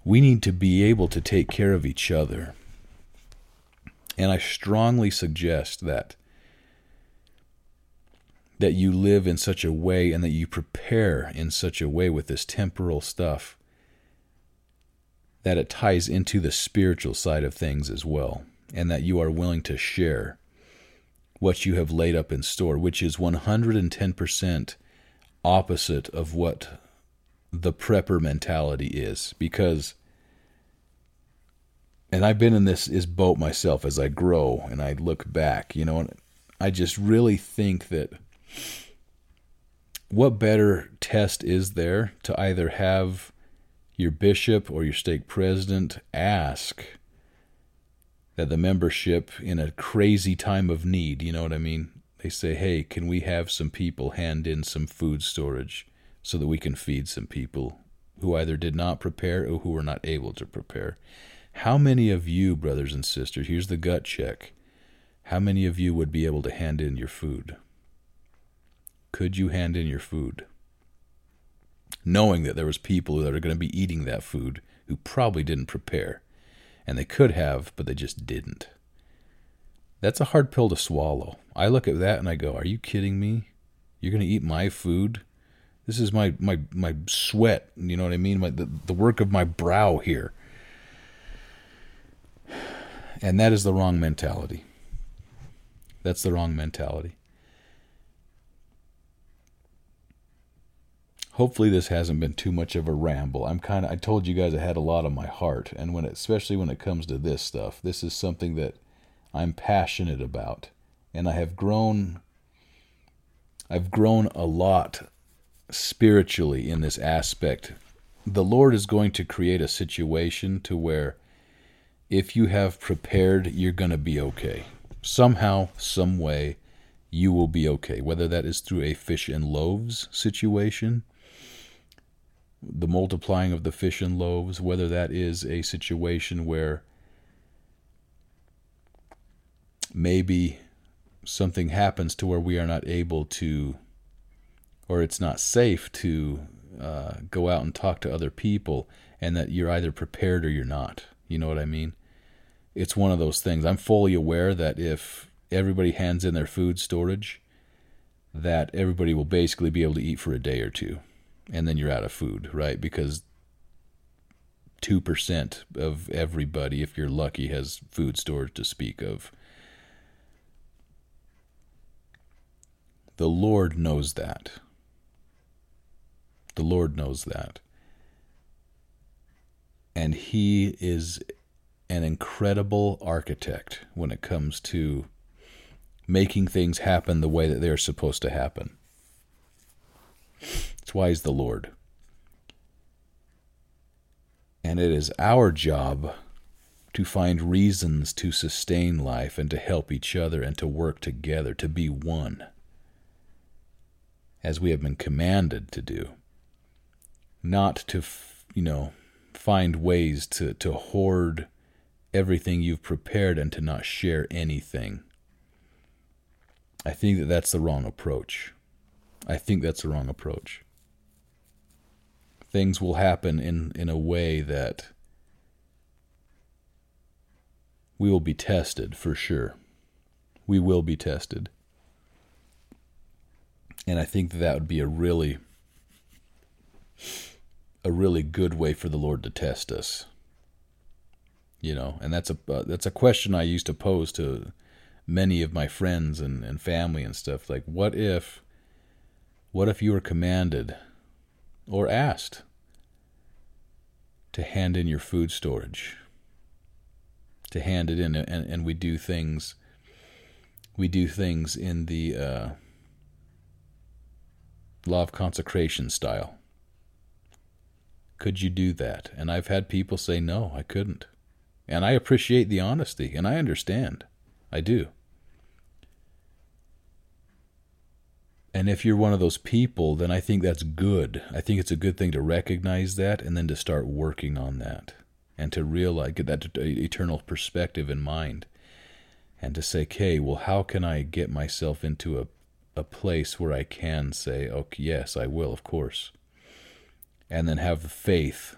[SPEAKER 1] we need to be able to take care of each other. And I strongly suggest that that you live in such a way and that you prepare in such a way with this temporal stuff that it ties into the spiritual side of things as well, and that you are willing to share what you have laid up in store, which is 110% opposite of what the prepper mentality is. Because, and I've been in this, this boat myself as I grow and I look back, you know, and I just really think that what better test is there to either have your bishop or your stake president ask that the membership in a crazy time of need, you know what I mean? They say, hey, can we have some people hand in some food storage so that we can feed some people who either did not prepare or who were not able to prepare? How many of you, brothers and sisters, here's the gut check, how many of you would be able to hand in your food? could you hand in your food? Knowing that there was people that are going to be eating that food who probably didn't prepare. And they could have, but they just didn't. That's a hard pill to swallow. I look at that and I go, Are you kidding me? You're going to eat my food? This is my, my, my sweat, you know what I mean? My, the, the work of my brow here. And that is the wrong mentality. That's the wrong mentality. hopefully this hasn't been too much of a ramble. I'm kind of I told you guys I had a lot on my heart and when it, especially when it comes to this stuff, this is something that I'm passionate about and I have grown I've grown a lot spiritually in this aspect. The Lord is going to create a situation to where if you have prepared, you're going to be okay. Somehow, some way, you will be okay. Whether that is through a fish and loaves situation, the multiplying of the fish and loaves, whether that is a situation where maybe something happens to where we are not able to, or it's not safe to uh, go out and talk to other people, and that you're either prepared or you're not. You know what I mean? It's one of those things. I'm fully aware that if everybody hands in their food storage, that everybody will basically be able to eat for a day or two, and then you're out of food, right? Because 2% of everybody, if you're lucky, has food storage to speak of. The Lord knows that. The Lord knows that. And He is an incredible architect when it comes to making things happen the way that they're supposed to happen. That's why He's the Lord. And it is our job to find reasons to sustain life and to help each other and to work together, to be one, as we have been commanded to do. Not to, you know, find ways to, to hoard everything you've prepared and to not share anything. I think that that's the wrong approach. I think that's the wrong approach things will happen in, in a way that we will be tested for sure. We will be tested. And I think that, that would be a really a really good way for the Lord to test us. You know, and that's a uh, that's a question I used to pose to many of my friends and, and family and stuff like what if what if you were commanded or asked to hand in your food storage, to hand it in, and, and we do things. We do things in the uh, law of consecration style. Could you do that? And I've had people say, no, I couldn't. And I appreciate the honesty, and I understand. I do. And if you're one of those people, then I think that's good. I think it's a good thing to recognize that and then to start working on that and to realize, get that eternal perspective in mind and to say, okay, well, how can I get myself into a, a place where I can say, okay, yes, I will, of course. And then have the faith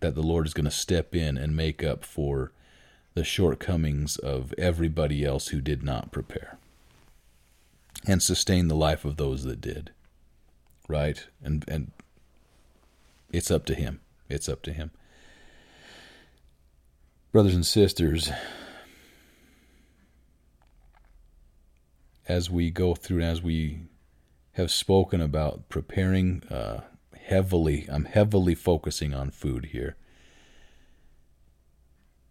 [SPEAKER 1] that the Lord is going to step in and make up for the shortcomings of everybody else who did not prepare and sustain the life of those that did. Right? And and it's up to him. It's up to him. Brothers and sisters, as we go through and as we have spoken about preparing uh, heavily, I'm heavily focusing on food here.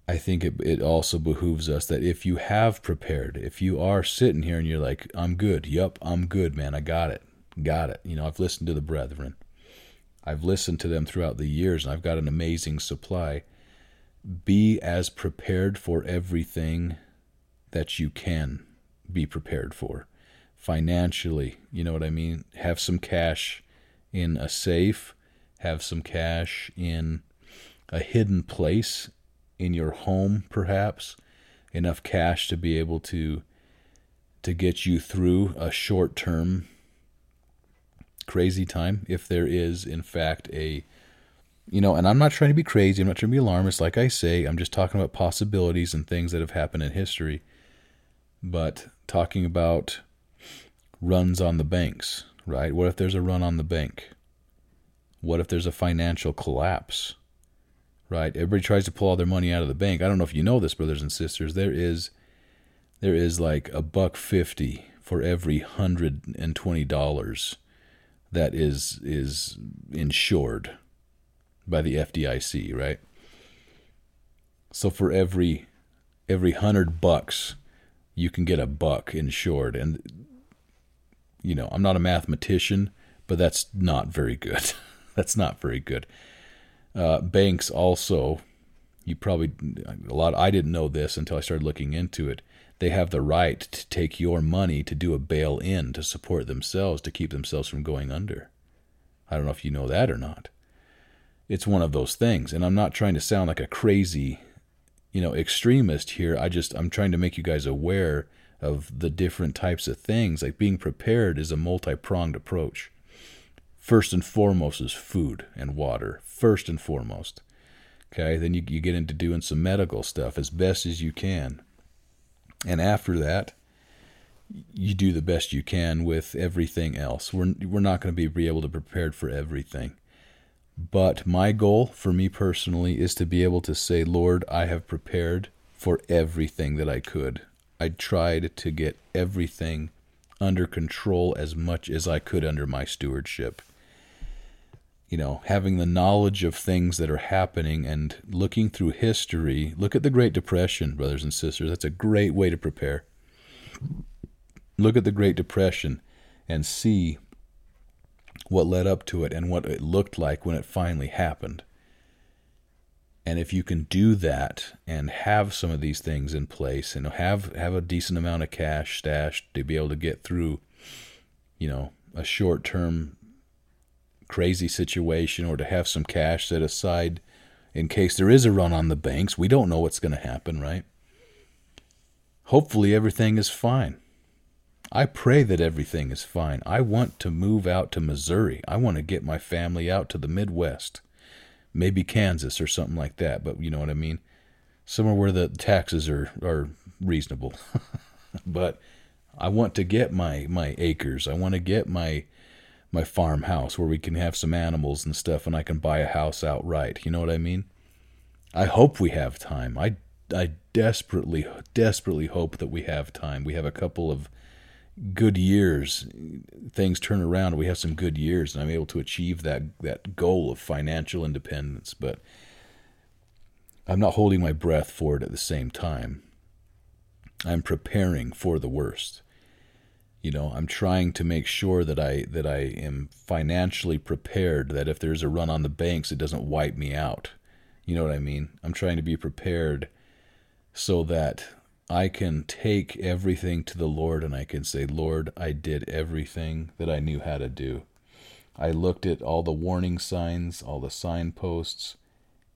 [SPEAKER 1] I think it, it also behooves us that if you have prepared, if you are sitting here and you're like, I'm good, yep, I'm good, man, I got it, got it. You know, I've listened to the brethren, I've listened to them throughout the years, and I've got an amazing supply. Be as prepared for everything that you can be prepared for financially. You know what I mean? Have some cash in a safe, have some cash in a hidden place in your home, perhaps, enough cash to be able to to get you through a short term crazy time if there is in fact a you know and i'm not trying to be crazy i'm not trying to be alarmist like i say i'm just talking about possibilities and things that have happened in history but talking about runs on the banks right what if there's a run on the bank what if there's a financial collapse right? Everybody tries to pull all their money out of the bank. I don't know if you know this, brothers and sisters. There is there is like a buck fifty for every hundred and twenty dollars that is is insured by the FDIC, right? So for every every hundred bucks, you can get a buck insured, and you know I'm not a mathematician, but that's not very good. that's not very good. Uh, banks also, you probably a lot. I didn't know this until I started looking into it. They have the right to take your money to do a bail in to support themselves to keep themselves from going under. I don't know if you know that or not. It's one of those things, and I'm not trying to sound like a crazy, you know, extremist here. I just I'm trying to make you guys aware of the different types of things. Like being prepared is a multi pronged approach. First and foremost is food and water. First and foremost. Okay, then you, you get into doing some medical stuff as best as you can. And after that, you do the best you can with everything else. We're, we're not going to be, be able to prepare for everything. But my goal for me personally is to be able to say, Lord, I have prepared for everything that I could. I tried to get everything under control as much as I could under my stewardship. You know, having the knowledge of things that are happening and looking through history. Look at the Great Depression, brothers and sisters. That's a great way to prepare. Look at the Great Depression and see what led up to it and what it looked like when it finally happened. And if you can do that and have some of these things in place and have have a decent amount of cash stashed to be able to get through, you know, a short term crazy situation or to have some cash set aside in case there is a run on the banks, we don't know what's going to happen, right? Hopefully everything is fine. I pray that everything is fine. I want to move out to Missouri. I want to get my family out to the Midwest. Maybe Kansas or something like that, but you know what I mean? Somewhere where the taxes are, are reasonable. but I want to get my, my acres. I want to get my my farmhouse where we can have some animals and stuff and I can buy a house outright. You know what I mean? I hope we have time. I I desperately desperately hope that we have time. We have a couple of good years, things turn around. We have some good years, and I'm able to achieve that that goal of financial independence. But I'm not holding my breath for it at the same time. I'm preparing for the worst. You know, I'm trying to make sure that I that I am financially prepared. That if there's a run on the banks, it doesn't wipe me out. You know what I mean? I'm trying to be prepared so that I can take everything to the Lord and I can say, Lord, I did everything that I knew how to do. I looked at all the warning signs, all the signposts,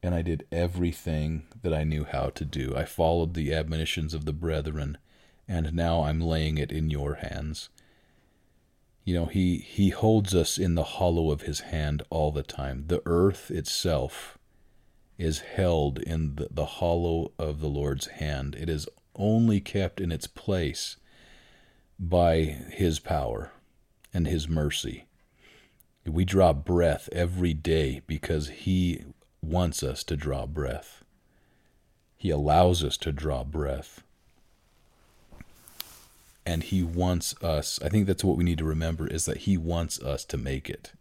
[SPEAKER 1] and I did everything that I knew how to do. I followed the admonitions of the brethren, and now I'm laying it in your hands. You know, he, he holds us in the hollow of his hand all the time. The earth itself is held in the, the hollow of the Lord's hand. It is only kept in its place by His power and His mercy. We draw breath every day because He wants us to draw breath. He allows us to draw breath. And He wants us, I think that's what we need to remember, is that He wants us to make it.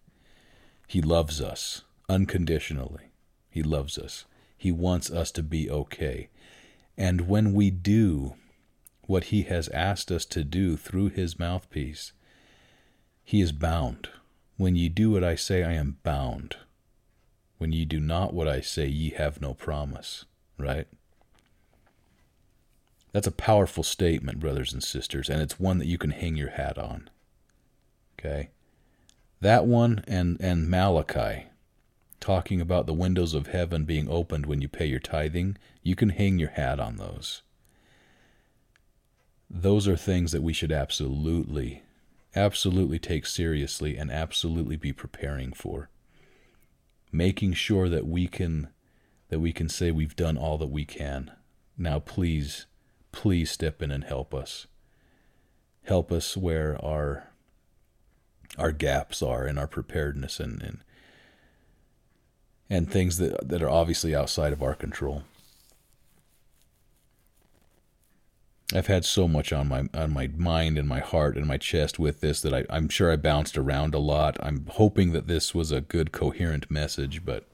[SPEAKER 1] He loves us unconditionally. He loves us. He wants us to be okay. And when we do what He has asked us to do through His mouthpiece, He is bound. When ye do what I say, I am bound. When ye do not what I say, ye have no promise. Right? That's a powerful statement, brothers and sisters, and it's one that you can hang your hat on. Okay? That one and, and Malachi talking about the windows of heaven being opened when you pay your tithing, you can hang your hat on those. Those are things that we should absolutely, absolutely take seriously and absolutely be preparing for. Making sure that we can that we can say we've done all that we can. Now please, please step in and help us. Help us where our our gaps are in our preparedness and, and and things that that are obviously outside of our control. I've had so much on my on my mind and my heart and my chest with this that I, I'm sure I bounced around a lot. I'm hoping that this was a good coherent message, but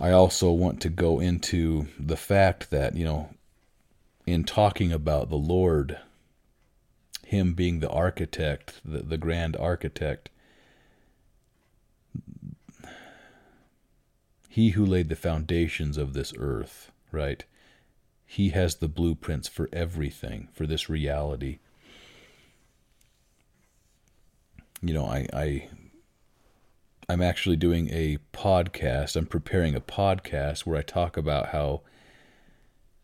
[SPEAKER 1] I also want to go into the fact that, you know, in talking about the Lord, Him being the architect, the, the grand architect, He who laid the foundations of this earth, right? He has the blueprints for everything, for this reality. You know, I, I I'm actually doing a podcast. I'm preparing a podcast where I talk about how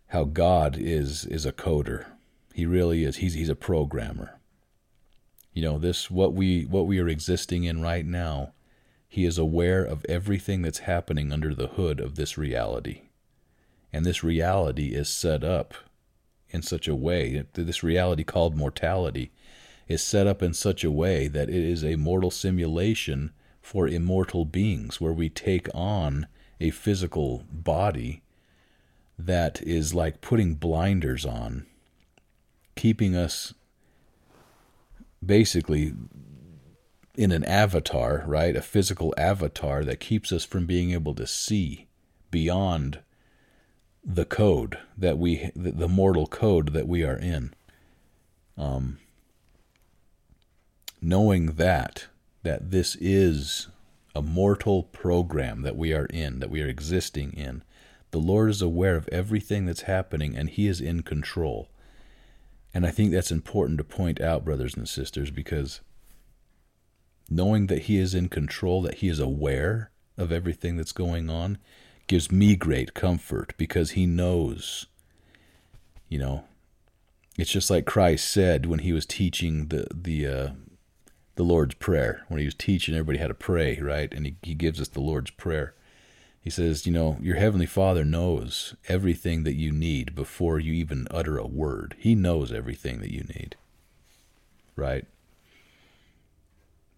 [SPEAKER 1] how God is is a coder. He really is. He's he's a programmer. You know, this what we what we are existing in right now. He is aware of everything that's happening under the hood of this reality. And this reality is set up in such a way, this reality called mortality is set up in such a way that it is a mortal simulation for immortal beings where we take on a physical body that is like putting blinders on, keeping us basically in an avatar, right? A physical avatar that keeps us from being able to see beyond the code that we, the mortal code that we are in. Um, knowing that, that this is a mortal program that we are in, that we are existing in, the Lord is aware of everything that's happening and He is in control. And I think that's important to point out, brothers and sisters, because knowing that He is in control, that He is aware of everything that's going on, gives me great comfort because He knows. You know, it's just like Christ said when He was teaching the the uh, the Lord's Prayer, when He was teaching everybody how to pray, right? And He, he gives us the Lord's Prayer. He says, you know, your Heavenly Father knows everything that you need before you even utter a word. He knows everything that you need. Right?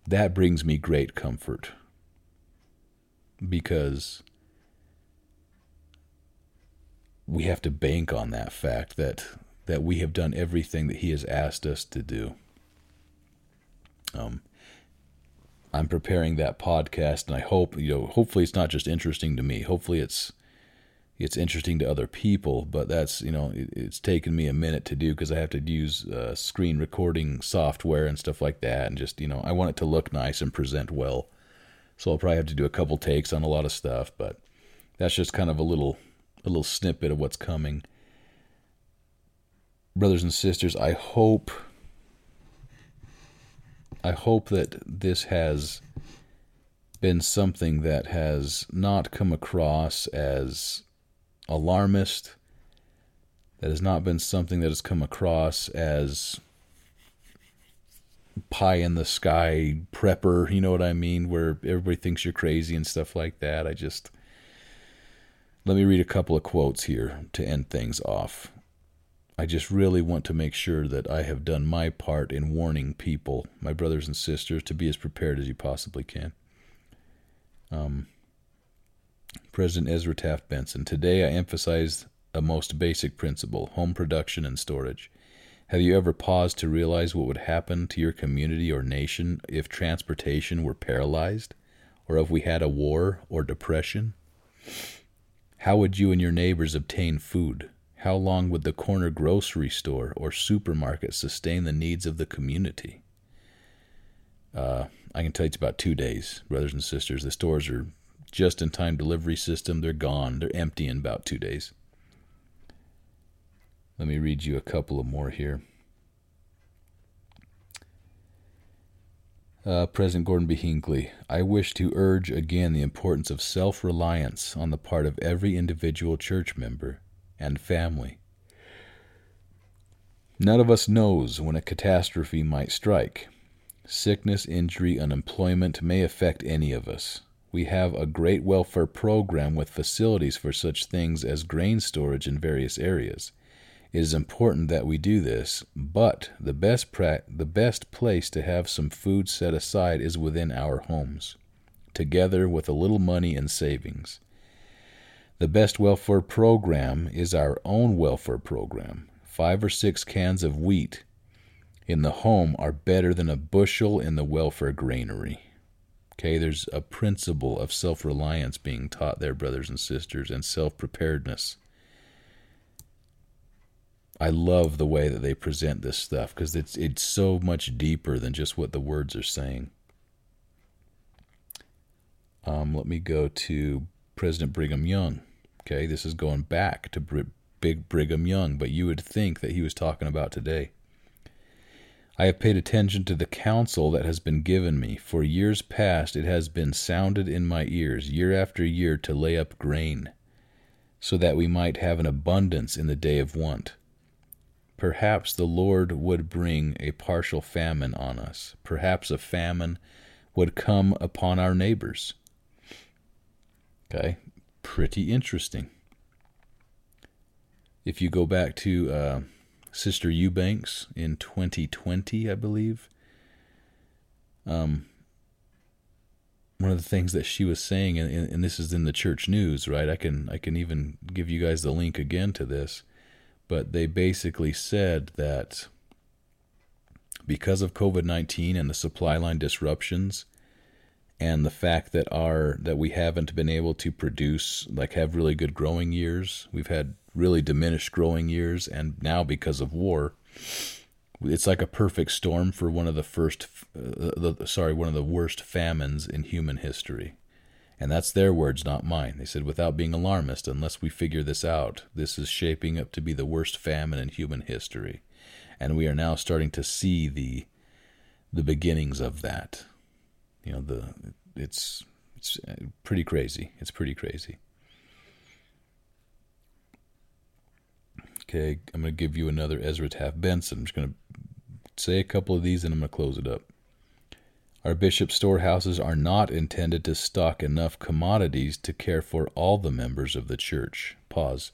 [SPEAKER 1] That brings me great comfort because we have to bank on that fact that that we have done everything that he has asked us to do. Um, I'm preparing that podcast, and I hope you know. Hopefully, it's not just interesting to me. Hopefully, it's it's interesting to other people. But that's you know, it, it's taken me a minute to do because I have to use uh, screen recording software and stuff like that, and just you know, I want it to look nice and present well. So I'll probably have to do a couple takes on a lot of stuff, but that's just kind of a little a little snippet of what's coming. Brothers and sisters, I hope I hope that this has been something that has not come across as alarmist, that has not been something that has come across as pie in the sky prepper, you know what I mean, where everybody thinks you're crazy and stuff like that. I just let me read a couple of quotes here to end things off. I just really want to make sure that I have done my part in warning people, my brothers and sisters, to be as prepared as you possibly can. Um, President Ezra Taft Benson. Today I emphasized a most basic principle home production and storage. Have you ever paused to realize what would happen to your community or nation if transportation were paralyzed? Or if we had a war or depression? How would you and your neighbors obtain food? How long would the corner grocery store or supermarket sustain the needs of the community? Uh, I can tell you it's about two days, brothers and sisters. The stores are just in time delivery system. They're gone. They're empty in about two days. Let me read you a couple of more here. Uh, President Gordon B. Hinckley, I wish to urge again the importance of self reliance on the part of every individual church member and family. None of us knows when a catastrophe might strike. Sickness, injury, unemployment may affect any of us. We have a great welfare program with facilities for such things as grain storage in various areas. It is important that we do this, but the best pra- the best place to have some food set aside is within our homes, together with a little money and savings. The best welfare program is our own welfare program. Five or six cans of wheat in the home are better than a bushel in the welfare granary. Okay, there's a principle of self reliance being taught there, brothers and sisters, and self preparedness. I love the way that they present this stuff because it's it's so much deeper than just what the words are saying. Um, let me go to President Brigham Young. Okay, this is going back to Br- Big Brigham Young, but you would think that he was talking about today. I have paid attention to the counsel that has been given me. For years past, it has been sounded in my ears, year after year, to lay up grain. so that we might have an abundance in the day of want. Perhaps the Lord would bring a partial famine on us. Perhaps a famine would come upon our neighbors. Okay, pretty interesting. If you go back to uh, Sister Eubanks in 2020, I believe, um, one of the things that she was saying, and, and this is in the church news, right? I can I can even give you guys the link again to this, but they basically said that because of COVID nineteen and the supply line disruptions, and the fact that our that we haven't been able to produce like have really good growing years, we've had really diminished growing years, and now because of war, it's like a perfect storm for one of the first, uh, the, sorry, one of the worst famines in human history. And that's their words, not mine. They said, without being alarmist, unless we figure this out, this is shaping up to be the worst famine in human history. And we are now starting to see the the beginnings of that. You know, the it's it's pretty crazy. It's pretty crazy. Okay, I'm going to give you another Ezra Taft Benson. I'm just going to say a couple of these and I'm going to close it up. Our bishop storehouses are not intended to stock enough commodities to care for all the members of the church. Pause.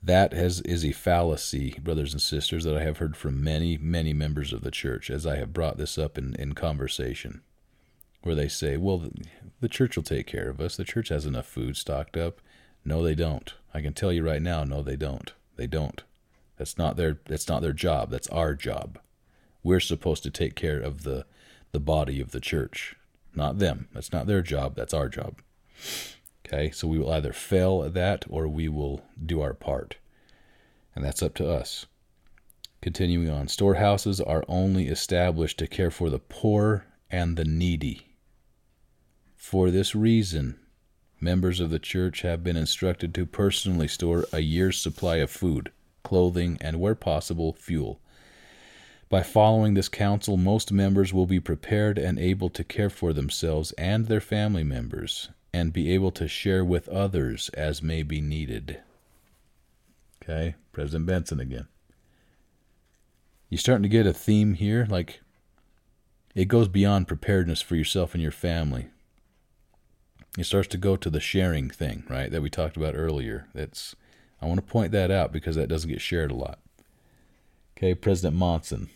[SPEAKER 1] That has, is a fallacy, brothers and sisters, that I have heard from many, many members of the church as I have brought this up in, in conversation, where they say, well, the, the church will take care of us. The church has enough food stocked up. No, they don't. I can tell you right now, no, they don't. They don't. That's not their that's not their job. That's our job. We're supposed to take care of the the body of the church, not them. That's not their job. That's our job. Okay? So we will either fail at that or we will do our part. And that's up to us. Continuing on, storehouses are only established to care for the poor and the needy. For this reason, members of the church have been instructed to personally store a year's supply of food, clothing, and, where possible, fuel. By following this counsel, most members will be prepared and able to care for themselves and their family members, and be able to share with others as may be needed. Okay, President Benson again. You're starting to get a theme here? Like, it goes beyond preparedness for yourself and your family it starts to go to the sharing thing, right, that we talked about earlier. That's I want to point that out because that doesn't get shared a lot. Okay, President Monson.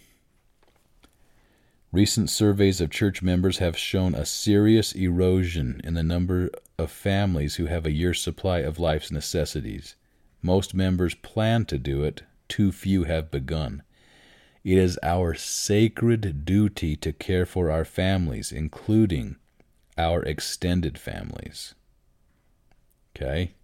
[SPEAKER 1] Recent surveys of church members have shown a serious erosion in the number of families who have a year's supply of life's necessities. Most members plan to do it, too few have begun. It is our sacred duty to care for our families, including our extended families. Okay?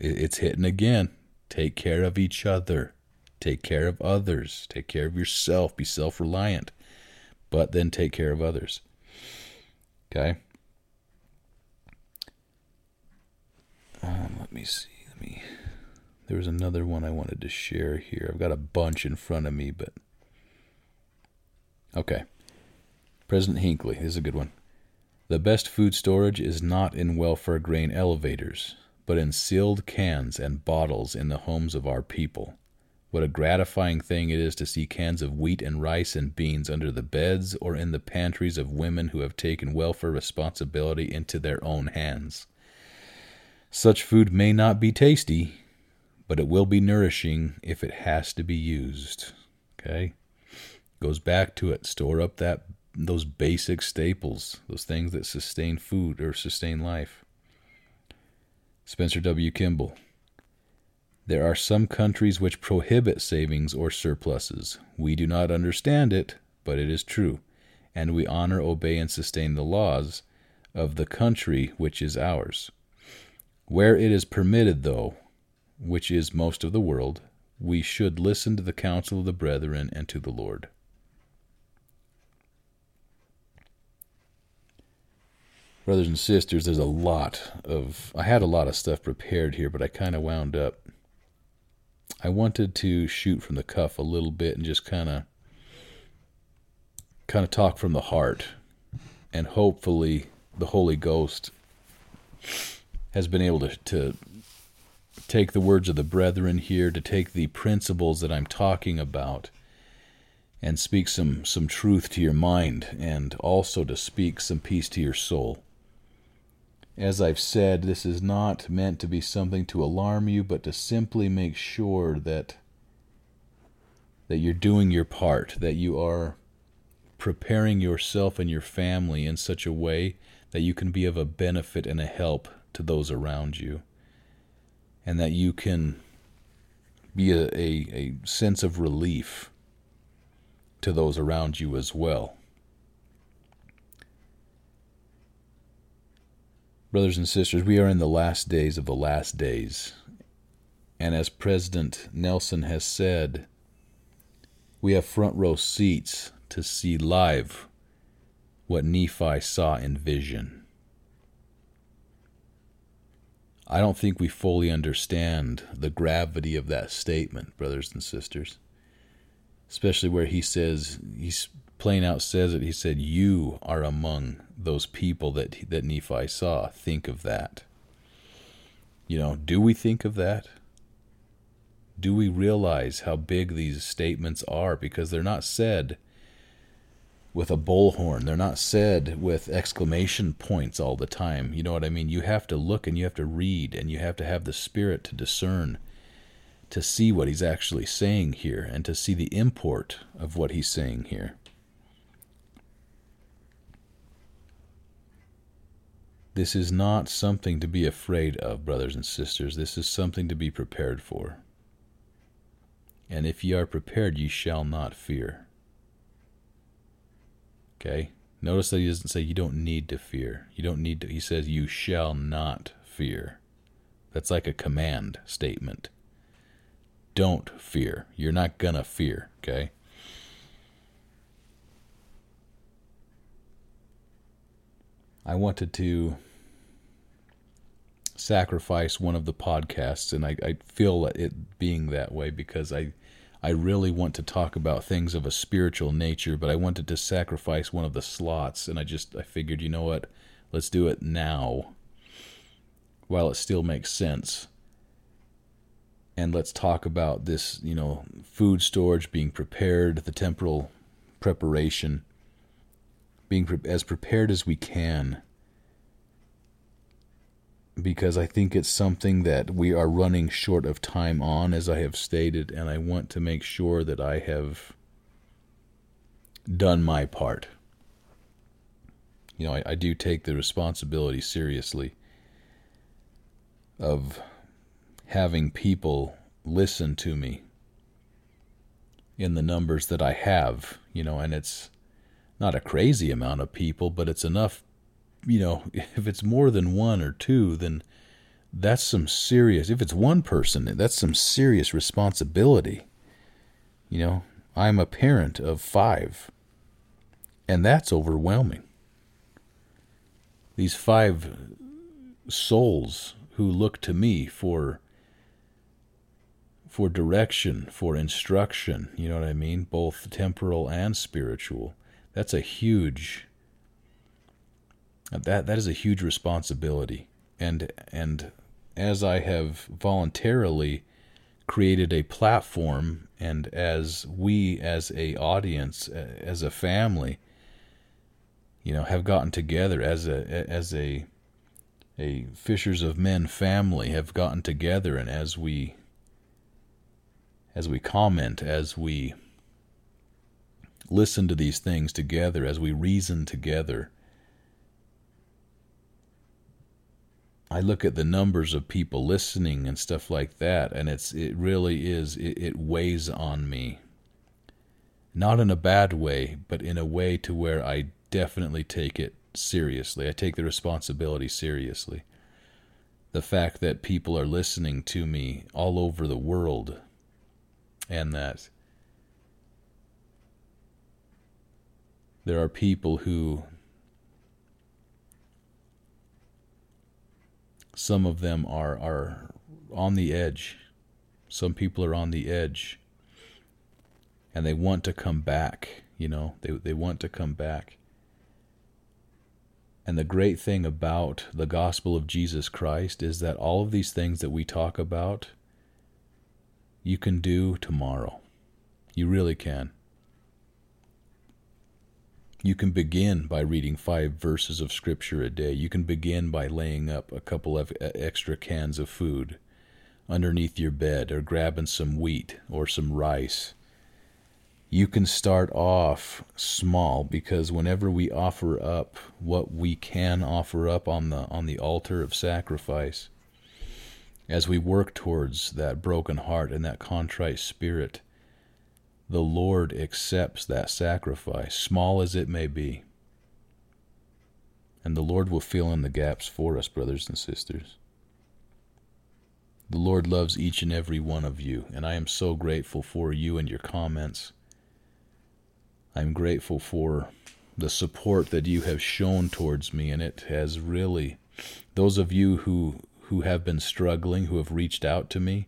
[SPEAKER 1] It's hitting again. Take care of each other. Take care of others. Take care of yourself. Be self reliant. But then take care of others. Okay? Um, let me see. Let me. There was another one I wanted to share here. I've got a bunch in front of me, but. Okay. President Hinckley. This is a good one. The best food storage is not in welfare grain elevators, but in sealed cans and bottles in the homes of our people. What a gratifying thing it is to see cans of wheat and rice and beans under the beds or in the pantries of women who have taken welfare responsibility into their own hands. Such food may not be tasty, but it will be nourishing if it has to be used. Okay? Goes back to it. Store up that those basic staples, those things that sustain food or sustain life. Spencer W. Kimball. There are some countries which prohibit savings or surpluses. We do not understand it, but it is true, and we honor, obey, and sustain the laws of the country which is ours. Where it is permitted, though, which is most of the world, we should listen to the counsel of the brethren and to the Lord. Brothers and sisters, there's a lot of. I had a lot of stuff prepared here, but I kind of wound up. I wanted to shoot from the cuff a little bit and just kind of, kind of talk from the heart, and hopefully the Holy Ghost has been able to to take the words of the brethren here, to take the principles that I'm talking about, and speak some, some truth to your mind, and also to speak some peace to your soul. As I've said, this is not meant to be something to alarm you, but to simply make sure that that you're doing your part, that you are preparing yourself and your family in such a way that you can be of a benefit and a help to those around you, and that you can be a, a, a sense of relief to those around you as well. Brothers and sisters, we are in the last days of the last days. And as President Nelson has said, we have front row seats to see live what Nephi saw in vision. I don't think we fully understand the gravity of that statement, brothers and sisters. Especially where he says, he's plain out says it. He said, You are among those people that, that Nephi saw. Think of that. You know, do we think of that? Do we realize how big these statements are? Because they're not said with a bullhorn. They're not said with exclamation points all the time. You know what I mean? You have to look and you have to read and you have to have the spirit to discern to see what he's actually saying here and to see the import of what he's saying here. This is not something to be afraid of, brothers and sisters. This is something to be prepared for. And if ye are prepared, ye shall not fear. Okay? Notice that he doesn't say you don't need to fear. You don't need to. He says you shall not fear. That's like a command statement. Don't fear. You're not gonna fear, okay? I wanted to sacrifice one of the podcasts, and I, I feel it being that way because I I really want to talk about things of a spiritual nature, but I wanted to sacrifice one of the slots, and I just I figured, you know what, let's do it now, while it still makes sense, and let's talk about this, you know, food storage being prepared, the temporal preparation, being pre- as prepared as we can because I think it's something that we are running short of time on, as I have stated, and I want to make sure that I have done my part. You know, I, I do take the responsibility seriously of having people listen to me in the numbers that I have, you know, and it's not a crazy amount of people, but it's enough you know, if it's more than one or two, then that's some serious. If it's one person, that's some serious responsibility. You know, I'm a parent of five, and that's overwhelming. These five souls who look to me for for direction, for instruction, you know what I mean, both temporal and spiritual. That's a huge uh, that that is a huge responsibility. And and as I have voluntarily created a platform and as we as a audience uh, as a family you know have gotten together as a as a a fishers of men family have gotten together and as we as we comment as we listen to these things together as we reason together I look at the numbers of people listening and stuff like that, and it's it really is it, it weighs on me. Not in a bad way, but in a way to where I definitely take it seriously. I take the responsibility seriously. The fact that people are listening to me all over the world, and that there are people who some of them are are on the edge. Some people are on the edge and they want to come back, you know. They they want to come back. And the great thing about the gospel of Jesus Christ is that all of these things that we talk about, you can do tomorrow. You really can. You can begin by reading five verses of Scripture a day. You can begin by laying up a couple of extra cans of food underneath your bed or grabbing some wheat or some rice. You can start off small because whenever we offer up what we can offer up on the on the altar of sacrifice, as we work towards that broken heart and that contrite spirit, the Lord accepts that sacrifice, small as it may be. And the Lord will fill in the gaps for us, brothers and sisters. The Lord loves each and every one of you, and I am so grateful for you and your comments. I'm grateful for the support that you have shown towards me, and it has really, those of you who, who have been struggling, who have reached out to me,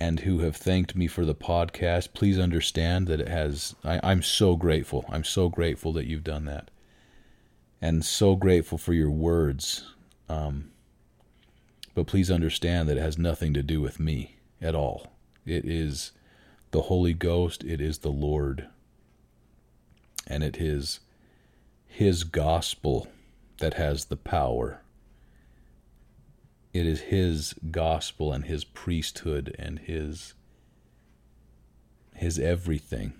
[SPEAKER 1] and who have thanked me for the podcast, please understand that it has. I, I'm so grateful. I'm so grateful that you've done that. And so grateful for your words. Um, but please understand that it has nothing to do with me at all. It is the Holy Ghost, it is the Lord. And it is His gospel that has the power it is his gospel and his priesthood and his his everything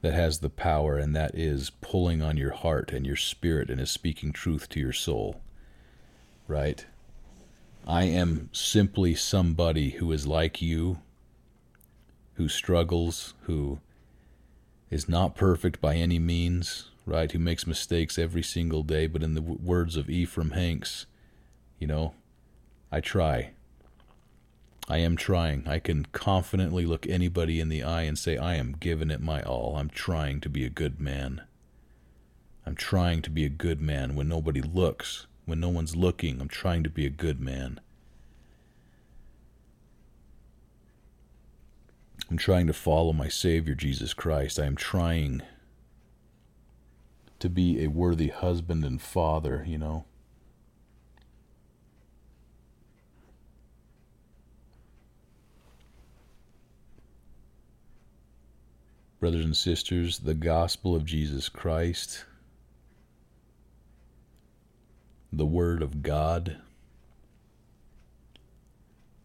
[SPEAKER 1] that has the power and that is pulling on your heart and your spirit and is speaking truth to your soul right? I am simply somebody who is like you who struggles who is not perfect by any means right? Who makes mistakes every single day but in the words of ephraim hanks you know, I try. I am trying. I can confidently look anybody in the eye and say, I am giving it my all. I'm trying to be a good man. I'm trying to be a good man when nobody looks, when no one's looking. I'm trying to be a good man. I'm trying to follow my Savior, Jesus Christ. I am trying to be a worthy husband and father, you know. Brothers and sisters, the gospel of Jesus Christ, the Word of God,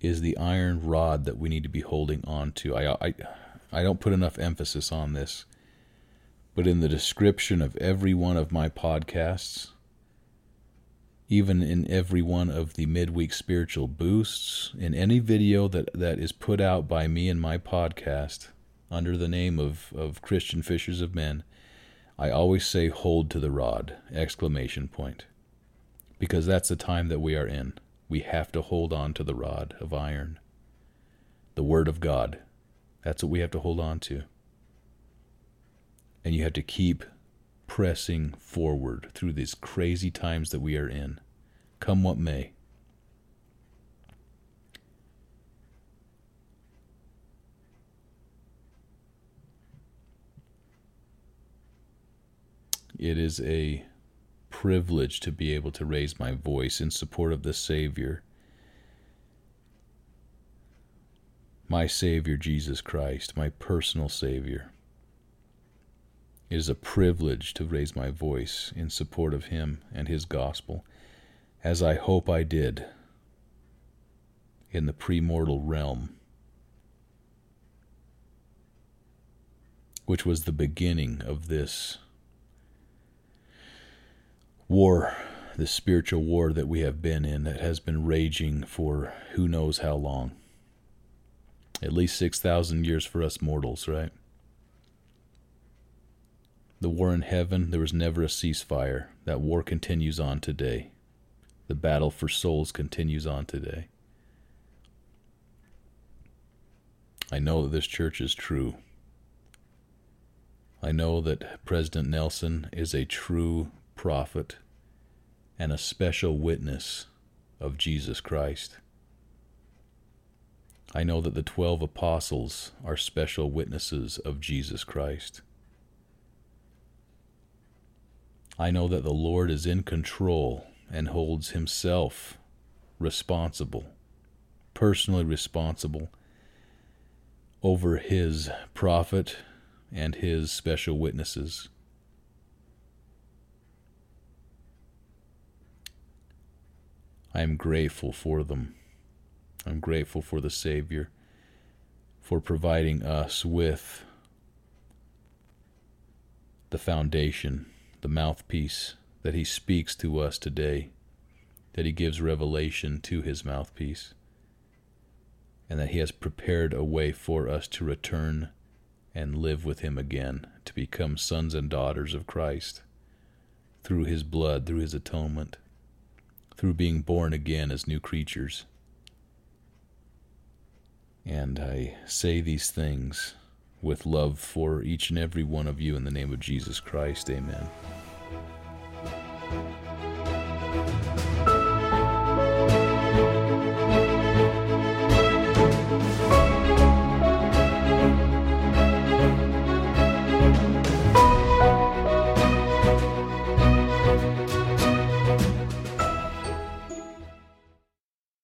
[SPEAKER 1] is the iron rod that we need to be holding on to. I, I, I don't put enough emphasis on this, but in the description of every one of my podcasts, even in every one of the midweek spiritual boosts, in any video that, that is put out by me in my podcast, under the name of, of Christian fishers of men, I always say hold to the rod, exclamation point. Because that's the time that we are in. We have to hold on to the rod of iron. The word of God. That's what we have to hold on to. And you have to keep pressing forward through these crazy times that we are in. Come what may. It is a privilege to be able to raise my voice in support of the Savior, my Savior Jesus Christ, my personal Savior. It is a privilege to raise my voice in support of Him and His gospel, as I hope I did in the premortal realm, which was the beginning of this war, this spiritual war that we have been in that has been raging for who knows how long. At least 6,000 years for us mortals, right? The war in heaven, there was never a ceasefire. That war continues on today. The battle for souls continues on today. I know that this church is true. I know that President Nelson is a true prophet, and a special witness of Jesus Christ. I know that the twelve apostles are special witnesses of Jesus Christ. I know that the Lord is in control and holds himself responsible, personally responsible over his prophet and his special witnesses. I am grateful for them. I'm grateful for the Savior for providing us with the foundation, the mouthpiece that He speaks to us today, that He gives revelation to His mouthpiece, and that He has prepared a way for us to return and live with Him again, to become sons and daughters of Christ through His blood, through His atonement through being born again as new creatures. And I say these things with love for each and every one of you in the name of Jesus Christ. Amen.